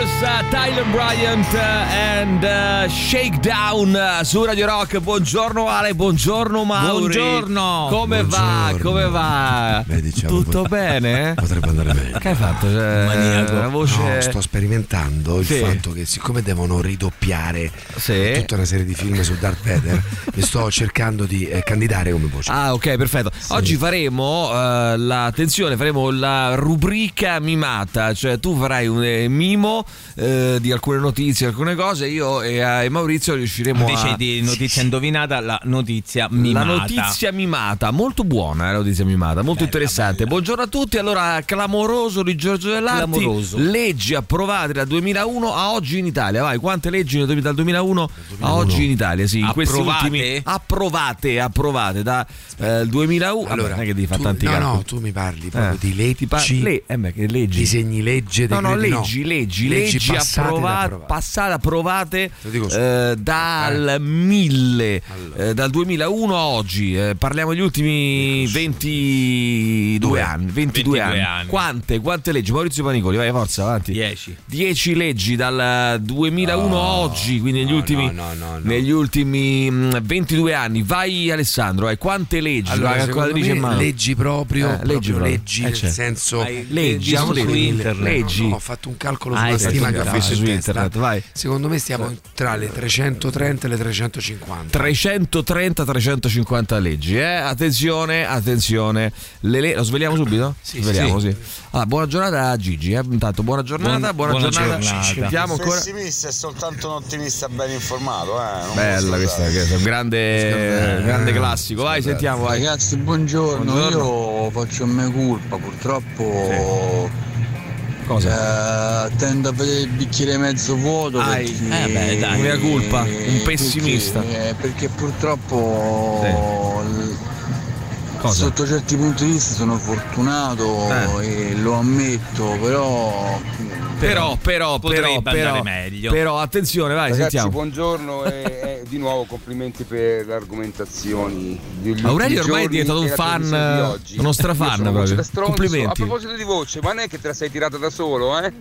Wars, uh, Tyler Bryant uh, and uh, Shakedown uh, su Radio Rock. Buongiorno Ale, buongiorno Mauri. Buongiorno. Come va? Buongiorno. Come va? Beh, diciamo, Tutto pot- bene? Potrebbe andare meglio. Che hai fatto? Cioè, Maniaco. Una voce... No, sto sperimentando il Sì. fatto che siccome devono ridoppiare Sì. tutta una serie di film su Darth Vader, mi sto cercando di eh, candidare come voce. Ah, ok, perfetto. Oggi faremo eh, la attenzione, faremo la rubrica mimata, cioè tu farai un eh, mimo eh, di alcune notizie, alcune cose, io e, eh, e Maurizio riusciremo Invece a di notizia indovinata, la notizia mimata. La notizia mimata, molto buona eh, la notizia mimata, molto interessante. Buongiorno a tutti. Allora, clamoroso di Giorgio Dell'Arti. Clamoroso. Leggi approvate dal 2001 a oggi in Italia. Vai, quante leggi dal 2001 a oggi in Italia? Sì, in questi Approvate? ultimi approvate, approvate da eh, il 2001. Vabbè, non è che devi fare tanti no, calcoli. no, tu mi parli proprio Eh, di leggi, par- le- eh, beh, che leggi? disegni legge, No, no, decreti, leggi, leggi, leggi, approvate, passate, approvate eh, dal 1000, Allora. eh, dal 2001 a oggi. eh, parliamo degli ultimi 22 Due. anni. 22, 22 anni. anni. Quante, quante leggi? Maurizio Panicoli, vai, forza, avanti. 10. 10 leggi dal 2001 a oggi, quindi negli no, ultimi, no, no, negli ultimi mm, 22 anni. Vai Alessandro, vai, quante leggi? Allora, me, in mano. leggi proprio, Eh, proprio leggi proprio. leggi Eh, nel certo. senso leggi, visto leggi, su internet. leggi. Fatto un calcolo Ah, sulla hai stima fatto che ho un fatto calcolo in su internet, vai. Secondo me stiamo tra le 330 e le 350. 330-350 leggi, eh? Attenzione, attenzione. Le le- lo sveliamo subito? Sì, Sveliamo, sì. sì. Allora, buona giornata a Gigi, eh? Intanto buona giornata, Buon- buona, buona giornata. giornata. Ci sentiamo ancora. pessimista è soltanto un ottimista ben informato, eh. non Bella questa, questa è un grande, grande classico. Vai, sentiamo, vai. Ragazzi, buongiorno. Io faccio mia colpa, purtroppo Cosa? eh, tendo a vedere il bicchiere mezzo vuoto. Ai, perché, eh beh, dai. Mea colpa, un pessimista. Perché, eh, perché purtroppo l- Cosa? sotto certi punti di vista sono fortunato e lo ammetto, però Però, però, Potrebbe però, però, andare meglio. però, attenzione, vai, Ragazzi, sentiamo. buongiorno e di nuovo complimenti per le argomentazioni. Aurelio ormai è diventato un la fan, di oggi. uno strafan proprio. Complimenti. A proposito di voce, ma non è che te la sei tirata da solo, eh?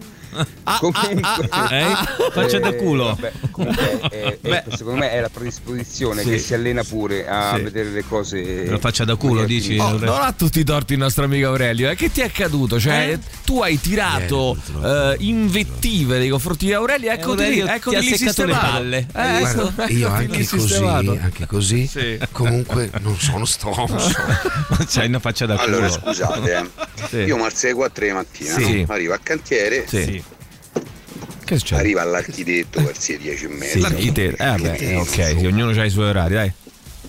Ah, Comunque, ah, ah, Eh? Faccia da eh, culo. vabbè, comunque, eh, eh, secondo me è la predisposizione Sì. che si allena pure a Sì. vedere le cose. Lo faccia da culo, dici? Oh, non ha tutti i torti il nostro amico Aurelio. eh. Che ti è accaduto? Cioè, Eh? tu hai tirato eh, invettive nei confronti di Aurelio. Eccoti Aurelio lì, ti lì seccato le sistemato. palle. Eh, Guarda, ecco, io eccoti anche così, anche così, Sì. comunque non sono stronzo. C'hai una faccia da culo. Allora scusate, eh. Sì. io alzo alle 4 di mattina, Sì. no? arrivo al cantiere, Sì. Sì. Che succede? arriva all'architetto verso le 10 e mezza, L'architetto. Eh, beh, eh, ok, sì, ognuno ha i suoi orari, dai.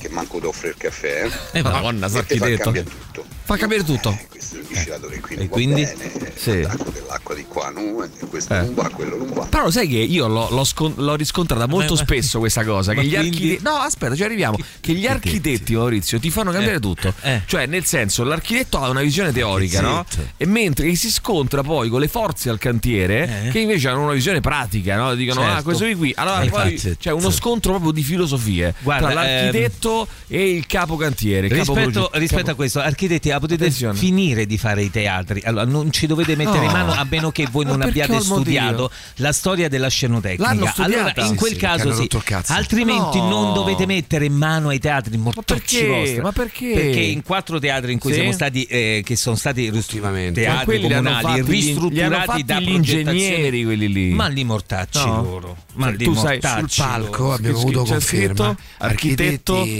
Che manco ti offre il caffè, eh. Eh, va. Madonna, E te fa l'architetto. cambiare tutto. Fa capire tutto. Eh, questo è un dicilatore qui E non va quindi? bene, Sì. attacco dell'acqua di qua, no? E questo Eh. non va, quello non va. Però sai che io l'ho, l'ho scon- l'ho riscontrata molto ma- spesso questa cosa. Che gli quindi- architetti. No, aspetta, ci arriviamo. Che gli architetti, Maurizio, ti fanno cambiare Eh, tutto. eh. Cioè, nel senso, l'architetto ha una visione teorica, no? E mentre si scontra poi con le forze al cantiere, Eh. che invece hanno una visione pratica, no? Dicono, Certo. ah, questo qui qui. Allora Eh, poi c'è uno scontro proprio di filosofie Guarda, tra l'architetto e il capo cantiere. il capo Rispetto, progetto- rispetto capo- a questo, architetti, ah, potete Attenzione. finire di fare i teatri. Allora, non ci dovete mettere No. mano a meno che voi Ma non abbiate studiato la storia della scenotecnica. Allora, in Sì, quel sì, caso sì. Altrimenti No. non dovete mettere mano ai teatri mortacci vostri. Ma perché? Perché in quattro teatri in cui Sì? siamo stati, eh, che sono stati Effettivamente. Ma teatri comunali ristrutturati da gli ingegneri, quelli lì. Ma li mortacci No. loro. Ma Cioè, li tu sai, mortacci Sul palco loro. abbiamo avuto conferma architetto architetti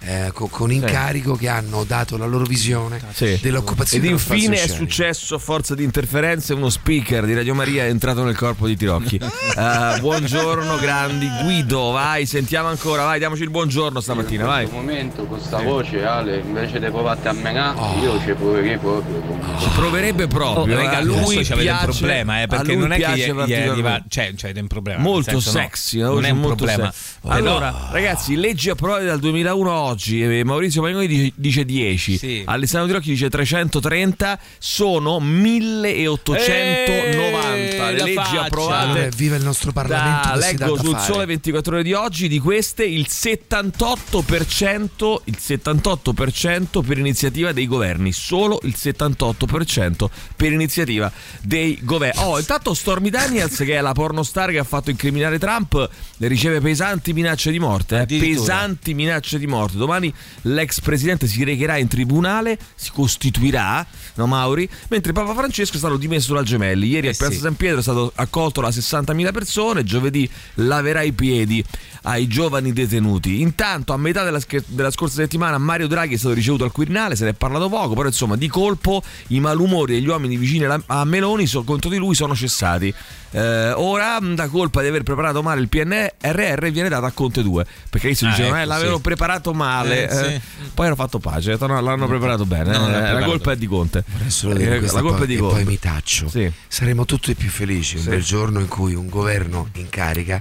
eh, co- con incarico che hanno dato la loro visione Sì. dell'occupazione Ed infine è successo a forza di interferenze uno speaker di Radio Maria è entrato nel corpo di Tirocchi. Eh, buongiorno grandi Guido, vai, sentiamo ancora, vai, diamoci il buongiorno stamattina, vai. In questo momento con sta voce Ale invece di provare a menare Oh. io ci proverei proprio Ci proverebbe Oh, proprio, eh, raga, a lui piace, un problema, eh, perché non è che piace gli, gli arriva, cioè, c'avete un problema. molto senso, no, sexy, una non è un molto problema. sexy. Però- Allora, ragazzi, leggi approvate dal 2001 a oggi. eh, Maurizio Pagnoni dice, dice 10, Sì. Alessandro Tirocchi dice 330, sono mille e 890 Eh, le leggi faccia. approvate Allora, viva il nostro Parlamento da, leggo sul fare. sole 24 ore di oggi di queste il 78% il 78% per iniziativa dei governi solo il 78% per iniziativa dei governi oh intanto Stormy Daniels che è la pornostar che ha fatto incriminare Trump le riceve pesanti minacce di morte eh, pesanti minacce di morte domani l'ex presidente si recherà in tribunale si costituirà no Mauri? Mentre Papa Francesco è stato dimesso dal Gemelli. Ieri Eh a Piazza sì. San Pietro è stato accolto da 60.000 persone. Giovedì laverà i piedi ai giovani detenuti. Intanto a metà della, scher- della scorsa settimana Mario Draghi è stato ricevuto al Quirinale se ne è parlato poco però insomma di colpo i malumori degli uomini vicini a Meloni contro di lui sono cessati Eh, ora la colpa di aver preparato male il PNRR viene data a Conte 2 perché si Ah, dicevano ecco, eh, l'avevano sì. preparato male Eh, sì. eh. poi hanno fatto pace no, l'hanno preparato bene No, non eh, la preparato colpa è di Conte Eh, la colpa è di e Conte poi mi taccio. Sì. Saremo tutti più felici un bel giorno in cui un governo in carica.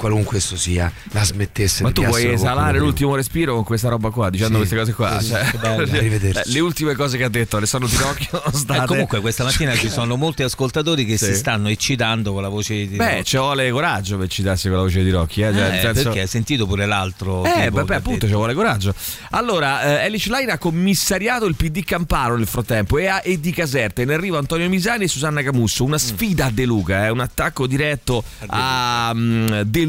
Qualunque esso sia, la smettesse Ma tu puoi esalare l'ultimo respiro con questa roba qua, dicendo Sì. queste cose qua. Sì, Cioè. Arrivederci. eh, le ultime cose che ha detto Alessandro Tirocchio sono Eh, state. comunque questa mattina ci sono molti ascoltatori che Sì. si stanno eccitando con la voce di Beh, ci vuole coraggio per citarsi con la voce di Rocchi. Eh? Cioè, Eh, senso- perché hai sentito pure l'altro Eh, tipo vabbè, ha appunto, ci vuole coraggio. Allora, eh, Elish Line ha commissariato il PD Camparo nel frattempo e, a, e di Caserta. In arrivo Antonio Misani e Susanna Camusso. Una sfida a De Luca, eh, un attacco diretto a mm, De Luca.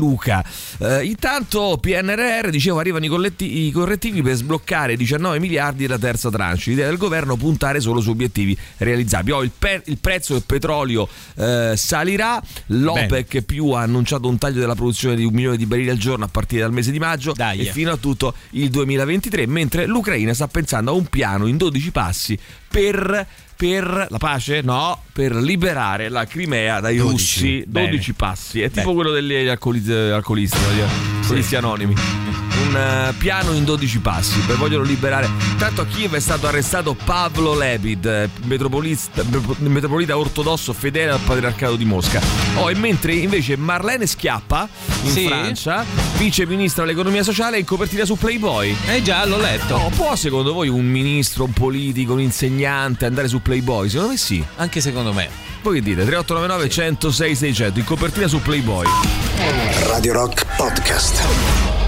Eh, intanto, PNRR, dicevo, arrivano i, colletti- i correttivi per sbloccare 19 miliardi della terza tranche. L'idea del governo è puntare solo su obiettivi realizzabili. Oh, il, pe- il prezzo del petrolio eh, salirà. L'OPEC più ha annunciato un taglio della produzione di un milione di barili al giorno a partire dal mese di maggio Dai. e fino a tutto il 2023, mentre l'Ucraina sta pensando a un piano in 12 passi per, per la pace? No, per liberare la Crimea dai 12. russi. 12 Bene. passi, è tipo Bene. quello degli alcolisti? Gli alcolisti anonimi. Un eh, piano in 12 passi, per vogliono liberare. Tanto a Kiev è stato arrestato Pavlo Lebid, eh, metropolista, metropolita ortodosso fedele al patriarcato di Mosca. Oh, e mentre invece Marlene Schiappa in Sì? Francia, vice ministro dell'economia sociale, è in copertina su Playboy. Eh già, l'ho letto. No, può secondo voi un ministro, un politico, un insegnante andare su Playboy? Secondo me sì. Anche secondo me. Voi che dite? 3899 106 600 in copertina su Playboy. Radio Rock Podcast.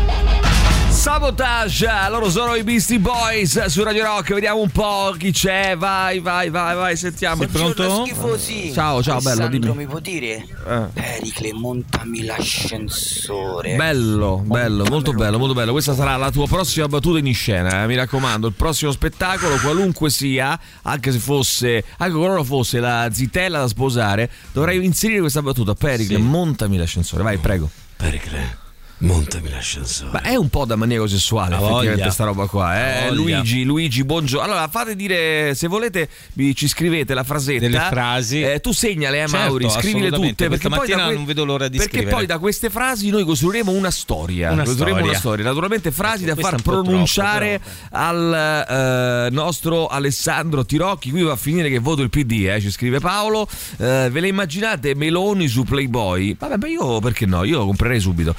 Sabotage, loro sono i Beastie Boys su Radio Rock, vediamo un po' chi c'è, vai, vai, vai, vai, sentiamo. Sei pronto? Schifosi. Ciao, ciao, bello, Alessandro, dimmi. mi può dire? Eh. Pericle, montami l'ascensore. Bello, bello, molto bello, molto bello. Questa sarà la tua prossima battuta in scena, eh, mi raccomando. Il prossimo spettacolo, qualunque sia, anche se fosse, anche qualora fosse la zitella da sposare, dovrei inserire questa battuta. Pericle, Sì. montami l'ascensore, vai, prego. Pericle, montami l'ascensore. Ma è un po' da maniaco sessuale, effettivamente, sta roba qua. Eh? Luigi, Luigi, buongiorno. Allora, fate dire, se volete, ci scrivete la frasetta. Delle frasi. Eh, tu segnale, eh, Certo, Mauri, scrivile tutte. Perché poi, da mattina non vedo l'ora di perché scrivere. poi da queste frasi noi costruiremo una storia. Una costruiremo storia. una storia. Naturalmente, frasi da far pronunciare troppo, al eh, nostro Alessandro Tirocchi. Qui va a finire che voto il PD, eh, ci scrive Paolo. Eh, ve le immaginate Meloni su Playboy? Vabbè, ma io perché no? Io lo comprerei subito.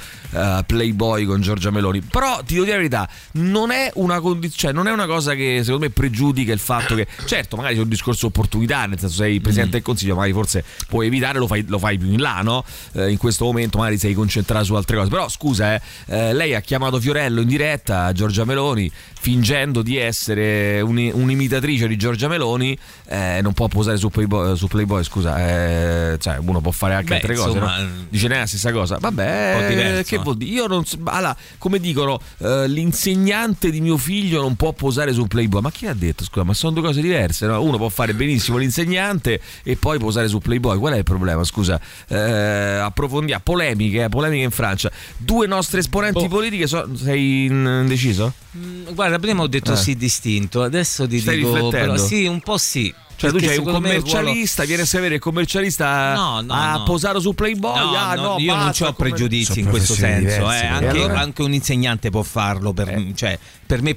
Eh, Playboy con Giorgia Meloni. Però ti devo dire la verità, non è una condizione, cioè, non è una cosa che secondo me pregiudica il fatto che, certo, magari c'è un discorso opportunità, nel senso sei presidente del consiglio, magari forse puoi evitare, lo fai, lo fai più in là, no? Eh, in questo momento magari sei concentrato su altre cose. Però scusa, eh, eh, lei ha chiamato Fiorello in diretta, Giorgia Meloni, fingendo di essere un- un'imitatrice di Giorgia Meloni, eh, non può posare su Playboy, su Playboy, scusa, eh, cioè uno può fare anche Beh, altre cose, insomma, no? Dice è la stessa cosa. Vabbè, che eh. vuol dire? Io non so, allora, come dicono, eh, l'insegnante di mio figlio non può posare su Playboy. Ma chi ha detto? Scusa, ma sono due cose diverse. no? Uno può fare benissimo l'insegnante e poi posare su Playboy. Qual è il problema? Scusa, eh, approfondiamo. Polemiche, eh, polemiche in Francia. Due nostre esponenti Boh. politiche. so- sei in- indeciso? Mm, Guarda, prima ho detto Eh. sì distinto, adesso ti Stai dico però, sì, un po' sì. Cioè, tu c'hai un il ruolo- commercialista, viene a sapere il commercialista No, no, ha no. posato su Playboy. No, ah, no, no, io non ho pregiudizi in questo senso. diverse, eh. Anche, allora? anche un insegnante può farlo. Per, Eh. cioè, per me,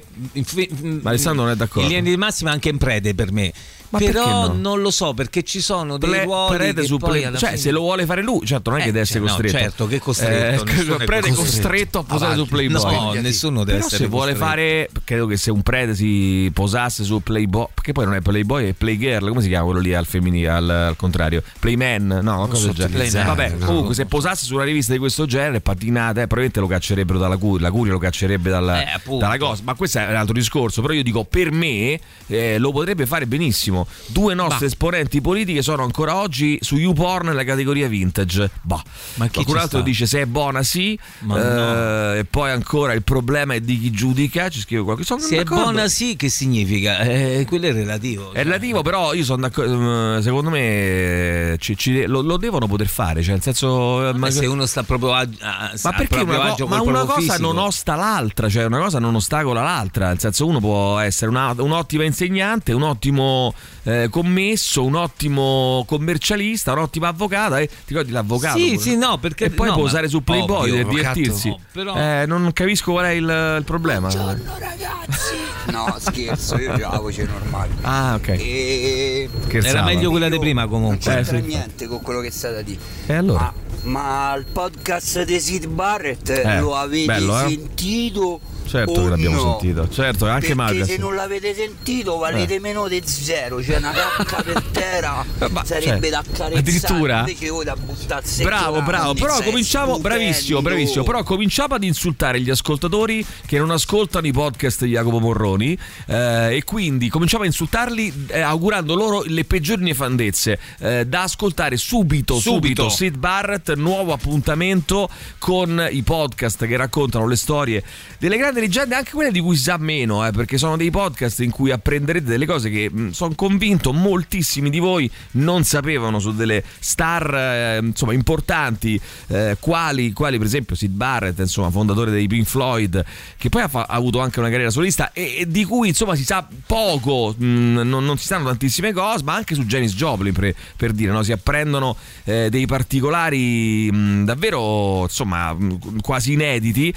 Ma Alessandro non è d'accordo. In linea di massima, anche in prede per me. Ma Però no? non lo so perché ci sono dei Ple- ruoli prede che su poi alla cioè fine- se lo vuole fare lui certo non è Eh, che deve essere cioè, no, costretto certo, che costretto, Eh, è costretto. a posare su. Playboy No, nessuno deve però essere se vuole costretto. fare credo che se un prete si posasse su Playboy perché poi non è Playboy è Playgirl come si chiama quello lì al femminile, al, al contrario? Playman, no, cosa del genere. Vabbè, no. comunque se posasse su una rivista di questo genere, patinate, eh, probabilmente lo caccerebbero dalla curia, la curia lo caccerebbe dalla, Eh, dalla cosa. Ma questo è un altro discorso, però io dico per me eh, lo potrebbe fare benissimo. Due nostre esponenti politiche sono ancora oggi su YouPorn nella categoria vintage. Bah. Ma chi Qualcun altro sta? dice se è buona sì, eh, e poi ancora il problema è di chi giudica, ci scrive qualcosa. Sono Se è buona sì, che significa? Eh, quello è relativo. È relativo, però io sono d'accordo. eh, Secondo me eh, ci- ci- lo, lo devono poter fare. Cioè, nel senso. eh, Ma se uno sta proprio a, a- ma perché una, co- ma una cosa fisico? non osta l'altra, cioè una cosa non ostacola l'altra. Nel senso, uno può essere una- un'ottima insegnante, un ottimo eh, commesso, un ottimo commercialista, un ottimo avvocato. Eh, ti ricordi l'avvocato? Sì, pure? sì, no, perché E poi no, può usare su Playboy per divertirsi. no, però- Eh, non capisco qual è il, il problema. No, scherzo, io ho la voce normale. Ah, ok. E... Era meglio quella di prima Non comunque. c'entra Eh, sì. niente con quello che state a dire. E allora? Ma, ma il podcast di Sid Barrett Eh, lo avete bello, eh? sentito? Certo o che l'abbiamo no? sentito, certo, anche Mario. se non l'avete sentito valete Eh. meno di zero, c'è una cacca per terra, Ma- sarebbe cioè, da accarezzare addirittura? invece voi da buttarsi Bravo, bravo, però cominciamo, bravissimo, bravissimo, però cominciamo ad insultare gli ascoltatori che non ascoltano i podcast di Jacopo Morroni eh, e quindi cominciamo a insultarli eh, augurando loro le peggiori nefandezze eh, da ascoltare subito, subito, Subito. Sid Barrett, nuovo appuntamento con i podcast che raccontano le storie delle grandi leggende, anche quelle di cui si sa meno, eh, perché sono dei podcast in cui apprenderete delle cose che sono convinto moltissimi di voi non sapevano su delle star eh, insomma importanti, eh, quali, quali per esempio Sid Barrett, insomma fondatore dei Pink Floyd, che poi ha, fa- ha avuto anche una carriera solista e, e di cui insomma si sa poco, mh, non, non si sanno tantissime cose, ma anche su Janis Joplin per, per dire, no? si apprendono eh, dei particolari mh, davvero insomma mh, quasi inediti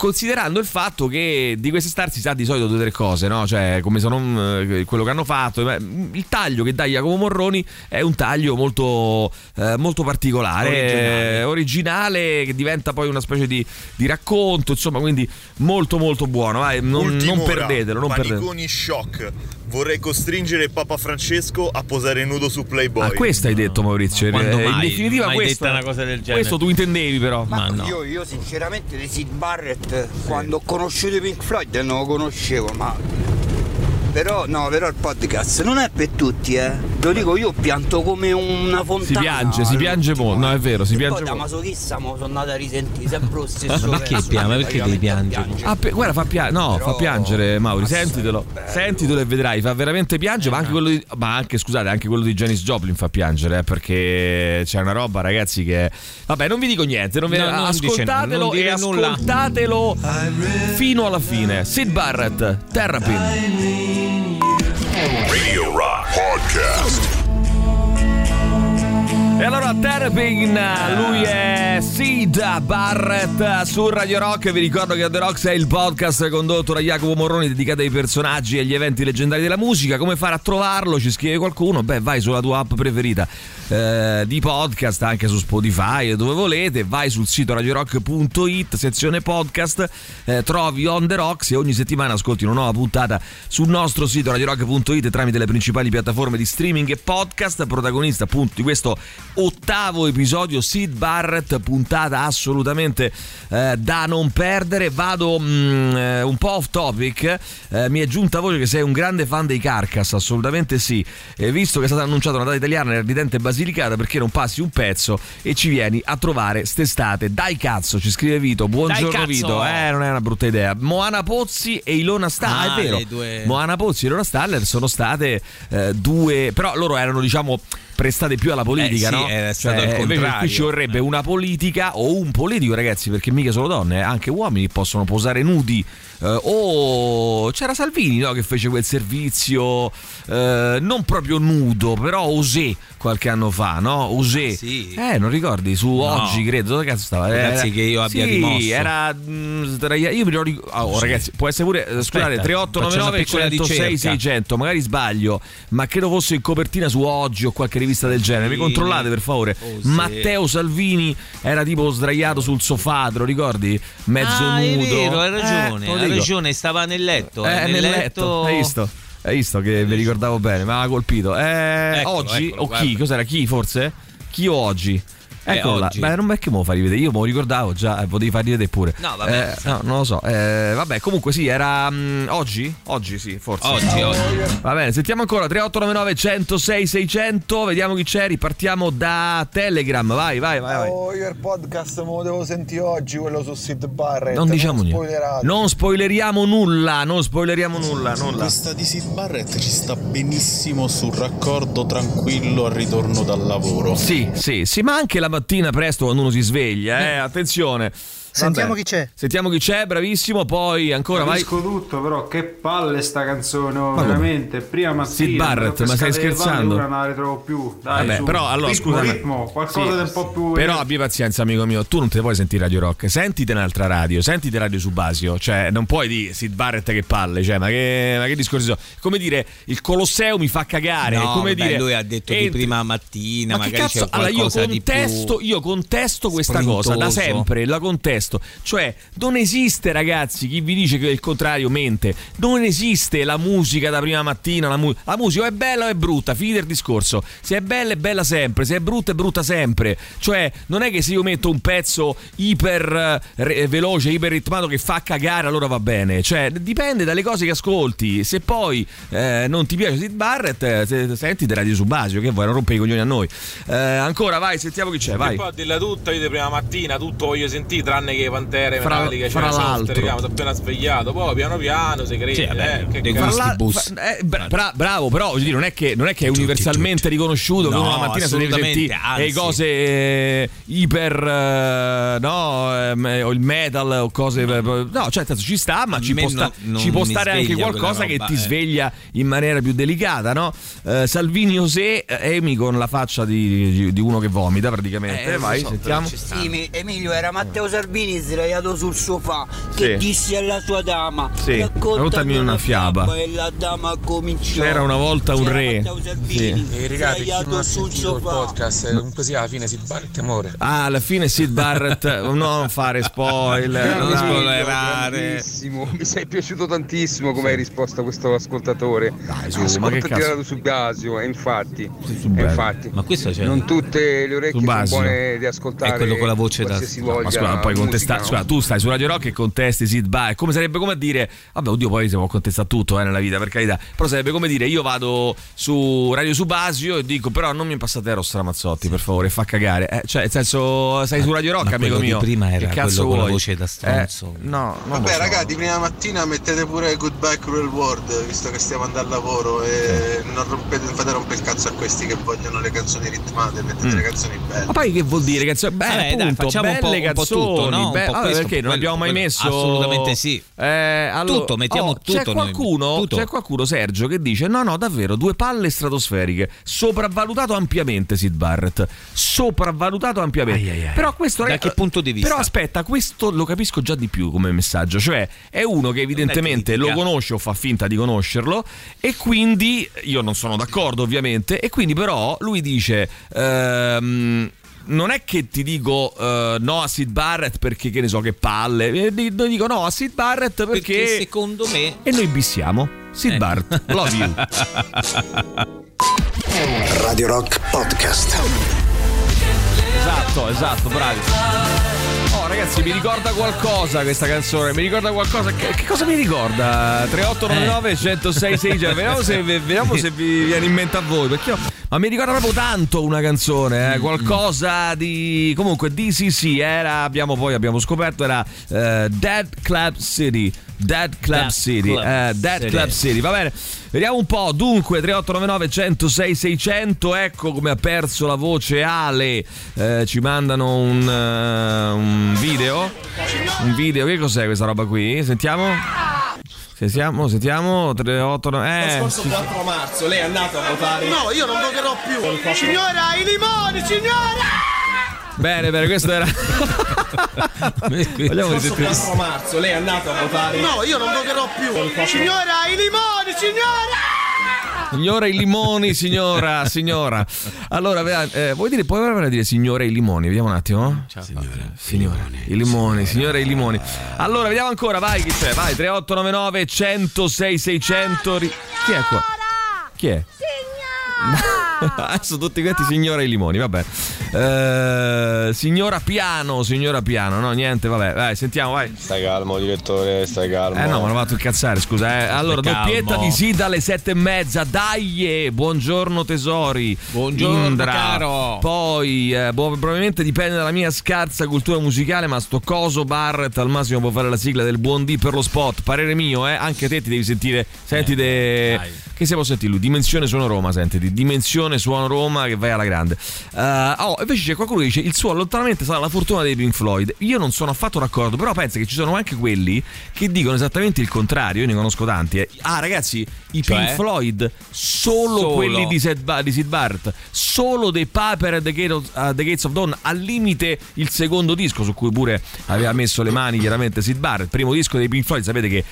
considerando il fatto che di queste star si sa di solito due o tre cose, no? Cioè, come sono eh, quello che hanno fatto. Il taglio che dà Jacopo Morroni è un taglio molto, eh, molto particolare, Originale. eh, originale, che diventa poi una specie di, di racconto, insomma, quindi molto molto buono. Vai, non, non perdetelo, non perdetelo. Shock. Vorrei costringere Papa Francesco a posare nudo su Playboy. Ah, questo hai detto Maurizio. Ma quando Eh, in mai? definitiva Mai questo, detta una cosa del genere? questo tu intendevi però. Ma, Ma no. io, io sinceramente di Sid Barrett quando ho conosciuto i Pink Floyd non lo conoscevo, ma. Però no, però il podcast non è per tutti, eh. Lo dico io pianto come una fontana. Si piange, si piange molto. No, eh. è vero, si E piange molto. masochista mo sono andato a risentire sempre lo stesso. Ma perché piange? Ma perché devi piangere? Ah, pe- guarda, fa, pia- no, Però- fa piangere Mauri, sentitelo. Sentitelo e vedrai, fa veramente piangere, ma Eh, anche quello di ma anche scusate, anche quello di Janis Joplin fa piangere, eh, perché c'è una roba, ragazzi, che Vabbè, non vi dico niente, non vi- No, non dice- ascoltatelo non e dire nulla. ascoltatelo fino alla fine. Sid Barrett, Terrapin. Radio Rock Podcast. E allora Terrapin, lui è Sid Barrett su Radio Rock. Vi ricordo che The Rocks è il podcast condotto da Jacopo Morroni dedicato ai personaggi e agli eventi leggendari della musica. Come fare a trovarlo? Ci scrive qualcuno? Beh, vai sulla tua app preferita eh, di podcast, anche su Spotify, dove volete. Vai sul sito radiorock.it, sezione podcast, eh, trovi On The Rocks e ogni settimana ascolti una nuova puntata sul nostro sito radiorock.it tramite le principali piattaforme di streaming e podcast. Protagonista appunto di questo ottavo episodio Sid Barrett, puntata assolutamente eh, da non perdere. Vado mm, eh, un po' off topic, eh, mi è giunta voce che sei un grande fan dei Carcass, assolutamente sì. E visto che è stata annunciata una data italiana nel ridente Basilicata, perché non passi un pezzo e ci vieni a trovare st'estate? Dai cazzo, ci scrive Vito. Buongiorno! Vito. Eh, non è una brutta idea. Moana Pozzi e Ilona Staller, Ah, è vero. due- Moana Pozzi e Ilona Staller sono state eh, due, però loro erano diciamo prestate più alla politica, Eh sì, no? era stato il invece contrario. qui ci vorrebbe una politica o un politico, ragazzi, perché mica solo donne, eh, anche uomini possono posare nudi. eh, o c'era Salvini no, che fece quel servizio eh, non proprio nudo, però osé qualche anno fa, no? Osé. Sì. Eh, non ricordi? Su oggi, credo. Dove cazzo stava? Ragazzi, Era- che io abbia sì, rimosso. era. mm, tra- Io mi ricordo. oh, ragazzi, può essere pure. eh, Scusate, Aspetta, 3899 faccio una piccola 106 ricerca. 600. Magari sbaglio, ma credo fosse in copertina su oggi o qualche rivista del genere. Mi controllate per favore. Oh, sì. Matteo Salvini era tipo sdraiato sul sofà, te lo ricordi? Mezzo ah, nudo. è vero, hai Eh, ragione, lo hai ragione, stava nel letto. Eh, eh, nel letto, hai visto? Hai visto che vi ricordavo bene, mi aveva colpito. Eh, Eccolo, oggi eccolo, o chi? guarda. Cos'era? Chi forse? Chi o Eh, là. oggi. Beh, non è che me lo fa rivedere. Io me lo ricordavo già, eh, potevi far rivedere pure. No, vabbè. Eh, no, non lo so. Eh, vabbè, comunque sì, era mm, oggi? Oggi sì, forse. Oggi, oggi. Va bene, sentiamo ancora 3899 106 600, vediamo chi c'è, ripartiamo da Telegram. Vai, vai, vai, vai. Oh, io il podcast me lo devo sentire oggi, quello su Sid Barrett. Non diciamo niente. spoilerate. Non spoileriamo nulla, non spoileriamo nulla, nulla. Questa di Sid Barrett ci sta benissimo sul raccordo tranquillo al ritorno dal lavoro. Sì, sì, sì, ma anche la mattina presto quando uno si sveglia, eh, attenzione. Sentiamo chi c'è. Sentiamo chi c'è, bravissimo, poi ancora vai. Capisco tutto, però che palle sta canzone, oh, Ma veramente. Prima mattina. Sid Barrett, ma stai scherzando? Ora non la ritrovo più. Dai, Vabbè, su. però allora ritmo, scusa. ritmo, qualcosa Sì, di un po' più. Però abbi pazienza, amico mio, tu non te puoi sentire Radio Rock, sentite un'altra radio, sentite Radio Subasio, cioè non puoi dire Sid Barrett che palle, cioè ma che, ma che discorsi sono? Come dire, il Colosseo mi fa cagare, No, come vabbè, dire... lui ha detto di entri- prima mattina, ma che magari cazzo? c'è Allora io di contesto, io contesto questa cosa da sempre, la contesto. Cioè, non esiste, ragazzi, chi vi dice che il contrario mente. Non esiste la musica da prima mattina. La, mu- la musica o è bella o è brutta, finite il discorso. Se è bella è bella sempre, se è brutta è brutta sempre. Cioè, non è che se io metto un pezzo iper eh, veloce, iper ritmato che fa cagare, allora va bene. Cioè, dipende dalle cose che ascolti. Se poi eh, non ti piace Sid Barrett, eh, se- senti di Radio Subasio, che vuoi, non rompere i coglioni a noi. Eh, ancora, vai, sentiamo chi c'è, vai. E poi a dirla tutta, io di prima mattina tutto voglio sentire, tranne che Pantere Fra- Metallica, fra cioè sono l'altro. sono appena svegliato, poi piano piano si crede, Sì, vabbè, eh, che. Fra fa- eh, bra- bra- bravo, però dire, non è che, non è, che è universalmente riconosciuto che No, uno la mattina si deve sentire le cose eh, iper eh, no, ehm, o il metal o cose no, cioè nel senso ci sta, ma ci può, sta- non ci può stare anche qualcosa quella che roba, ti eh. sveglia in maniera più delicata, no? Eh, Salvini José, eh, Emi con la faccia di, di- di uno che vomita praticamente. Eh, vai, so, sentiamo. Sì, mi- Emilio era Matteo Salvini sdraiato sul sofà che Sì. disse alla sua dama Sì, raccontami una fiaba. e la dama cominciò C'era una volta un re. Salvini Sì. E ragazzi, chi sdraiato non sul sofà podcast, eh, comunque sia alla fine si barrette amore. Ah, alla fine Sid Barrett, non fare spoiler. Emilio, grandissimo. Mi sei piaciuto tantissimo come hai risposto a questo ascoltatore. Dai, su, ma che cazzo? tirato su Basio, e infatti, e infatti Ma questo c'è. non tutte le orecchie sono buone di ascoltare. È quello con la voce da- ma scusa, poi contesta- musica, scusa, tu stai su Radio Rock e contesti Sid Barrett. Come sarebbe come a dire, vabbè, oddio, poi si può contestare tutto eh, nella vita, per carità. Però sarebbe come dire, io vado su Radio Subasio e dico, però non mi passate Eros Ramazzotti, per favore, fa cagare. Eh, cioè, nel senso, sei su Radio Rock, ma amico mio. prima era che cazzo quello con la vuoi? voce da stronzo. Eh, no, Vabbè so. ragazzi, prima mattina mettete pure Goodbye Cruel World, visto che stiamo andando al lavoro e non, rompete, non fate rompere il cazzo a questi che vogliono le canzoni ritmate, mettete Mm. le canzoni belle. Ma poi che vuol dire? Canzoni? Beh, Vabbè, dai, facciamo un belle po'- un po' canzoni. tutto, no? Un be- po' vabbè, questo, perché non quello- abbiamo mai quello- messo. assolutamente sì. Eh, allora- Tutto, mettiamo oh, C'è tutto noi. qualcuno, Tutto. c'è qualcuno, Sergio, che dice: No, no, davvero, due palle stratosferiche. Sopravvalutato ampiamente Sid Barrett. Sopravvalutato ampiamente. Però questo Da che punto di vista? Però aspetta, questo lo capisco già di più come messaggio. Cioè, è uno che evidentemente lo conosce o fa finta di conoscerlo. E quindi io non sono d'accordo, ovviamente. E quindi, però, lui dice. ehm, non è che ti dico eh, no a Sid Barrett perché che ne so che palle, Eh, di- dico no a Sid Barrett perché, Perché secondo me e noi bissiamo. Sid Eh. Barrett, love you. Radio Rock Podcast. esatto, esatto, bravi. Ragazzi, mi ricorda qualcosa questa canzone, mi ricorda qualcosa. Che, che cosa mi ricorda? 3899 106 600. Vediamo se, vediamo se vi viene in mente a voi. Perché io- ma mi ricorda proprio tanto una canzone, eh, qualcosa di. Comunque DCC era, abbiamo poi abbiamo scoperto, era eh, Dead Club City. Dead Club Dead City. Club eh, Dead City. Club City, va bene. Vediamo un po'. Dunque, 3899 106 600. Ecco come ha perso la voce Ale. Eh, ci mandano un, eh, un video. Un video. Che cos'è questa roba qui? Sentiamo. Sentiamo, sentiamo. 389. Eh. Lo scorso 4 marzo lei è andata a votare. No, io non voterò più. Signora, i limoni, signora! Bene, bene, questo era. Vogliamo risentire? 4 marzo lei è andata a votare. No, io non voterò più. Signora, i limoni, signora! Signora i limoni, signora, signora. Allora, eh, vuoi dire, puoi veramente dire signora i limoni? Vediamo un attimo. Signora, signora, i limoni, signora i limoni. Allora, vediamo ancora, vai chi c'è? Vai, 3899 106 600. ri- Chi è qua? Chi è? Adesso tutti quanti signora i limoni, vabbè. Eh, signora piano, signora piano, no, niente, vabbè, vai, sentiamo, vai. Stai calmo, direttore, stai calmo. Eh no, me l'ho fatto incazzare, scusa. Eh. Allora, Stai doppietta calmo. di Sida alle sette e mezza. Dai, eh, buongiorno tesori. Buongiorno, Indra. caro. Poi, eh, boh, probabilmente dipende dalla mia scarsa cultura musicale, ma sto coso Barrett al massimo può fare la sigla del buon D per lo spot. Parere mio, eh. Anche te ti devi sentire. Senti, de... che se può sentire lui? Dimensione suono Roma, sentiti. Dimensione suono Roma che vai alla grande. Eh, oh, invece c'è qualcuno che dice il suo allontanamento sarà la fortuna dei Pink Floyd. Io non sono affatto d'accordo, però pensa che ci sono anche quelli che dicono esattamente il contrario. Io ne conosco tanti. eh. Ah, ragazzi, i Cioè? Pink Floyd, solo, Solo. quelli di Sid, Ba- Barrett, solo dei Paper at the, Gate of- at the Gates of Dawn, al limite il secondo disco su cui pure aveva messo le mani chiaramente Sid Barrett. Primo disco dei Pink Floyd, sapete che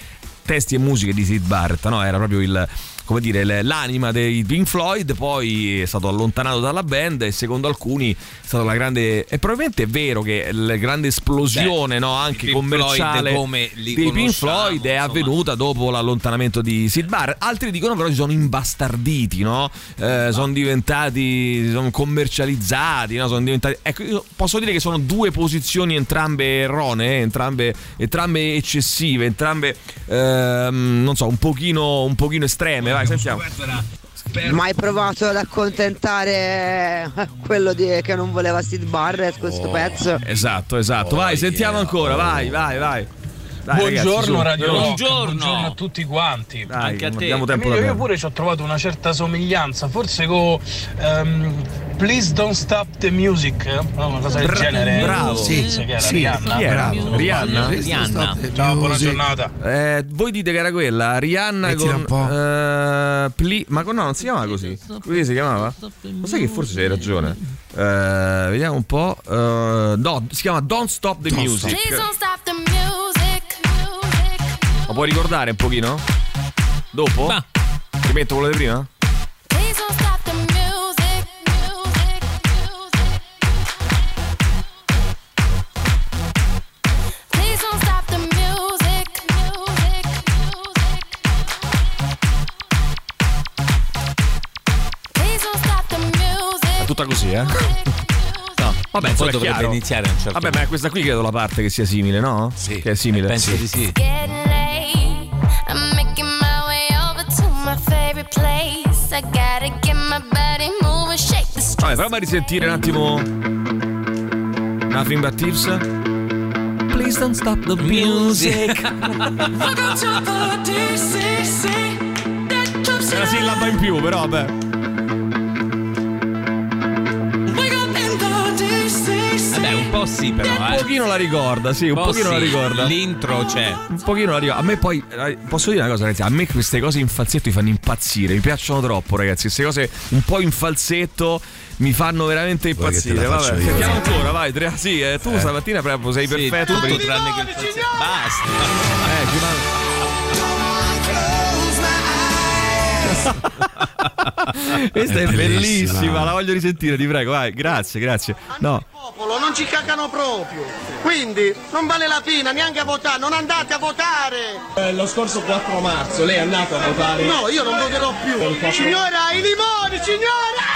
testi e musiche di Sid Barrett, no? Era proprio il come dire, l'anima dei Pink Floyd, poi è stato allontanato dalla band e secondo alcuni è stata la grande e probabilmente è vero che la grande esplosione Beh, no, anche commerciale Floyd dei Pink Floyd è avvenuta dopo l'allontanamento di Sid Barrett. Altri dicono però si sono imbastarditi, no? Eh, sono diventati sono commercializzati, no? Sono diventati Ecco, io posso dire che sono due posizioni entrambe erronee, entrambe, entrambe eccessive, entrambe ehm, non so, un pochino, un pochino estreme, vai, sentiamo. Mai provato ad accontentare quello di- che non voleva Sid Barrett questo pezzo? Esatto, esatto. Vai, sentiamo ancora, vai, vai, vai. Dai, buongiorno ragazzi. Radio Rock, Buongiorno. buongiorno a tutti quanti. Dai, Anche a te. Emilio, io pure ci ho trovato una certa somiglianza, forse con ehm, Please Don't Stop the Music, no? una cosa del Bra- genere. bravo. Sì, Sì, era sì. Rihanna. Chi era? Bravo. Rihanna? Rihanna. Ciao, buona giornata. Eh, voi dite che era quella, Rihanna Mettila con un po'. eh, Pli- ma con- no, non si chiamava così. Così si chiamava? Ma sai che forse hai ragione. Eh, vediamo un po'. eh, no, si chiama Don't Stop the Music. Lo puoi ricordare un pochino? Dopo? Ti metto quello di prima? Tutta così, eh? No, vabbè, Poi è dovrebbe chiaro. iniziare a un certo Vabbè, ma questa qui credo la parte che sia simile, no? Sì. Che è simile. penso di sì. I'm making my way over to my favorite place. I gotta get my body moving, shake the street. Vabbè, prova a risentire un attimo. Nothing but tips. Please don't stop the music. È una sillaba in più, però vabbè. Sì, però. Un Eh. pochino la ricorda, sì, un Po' pochino la ricorda. L'intro c'è. Un pochino la ricorda. A me poi, eh, posso dire una cosa ragazzi, a me queste cose in falsetto mi fanno impazzire, mi piacciono troppo ragazzi, queste cose un po' in falsetto mi fanno veramente impazzire. Vabbè, sentiamo ancora, vai, tre, sì, eh, tu Eh. stamattina proprio sei Sì, perfetto. tutto perché- tranne che il falsetto. Basta. Eh, Questa è, È bellissima. bellissima. la voglio risentire, ti prego, vai, grazie, grazie. No, popolo non ci cagano proprio. Quindi non vale la pena neanche a votare, non andate a votare. Eh, lo scorso 4 marzo lei è andato a votare. No, io non voterò più. Signora, i limoni, signora!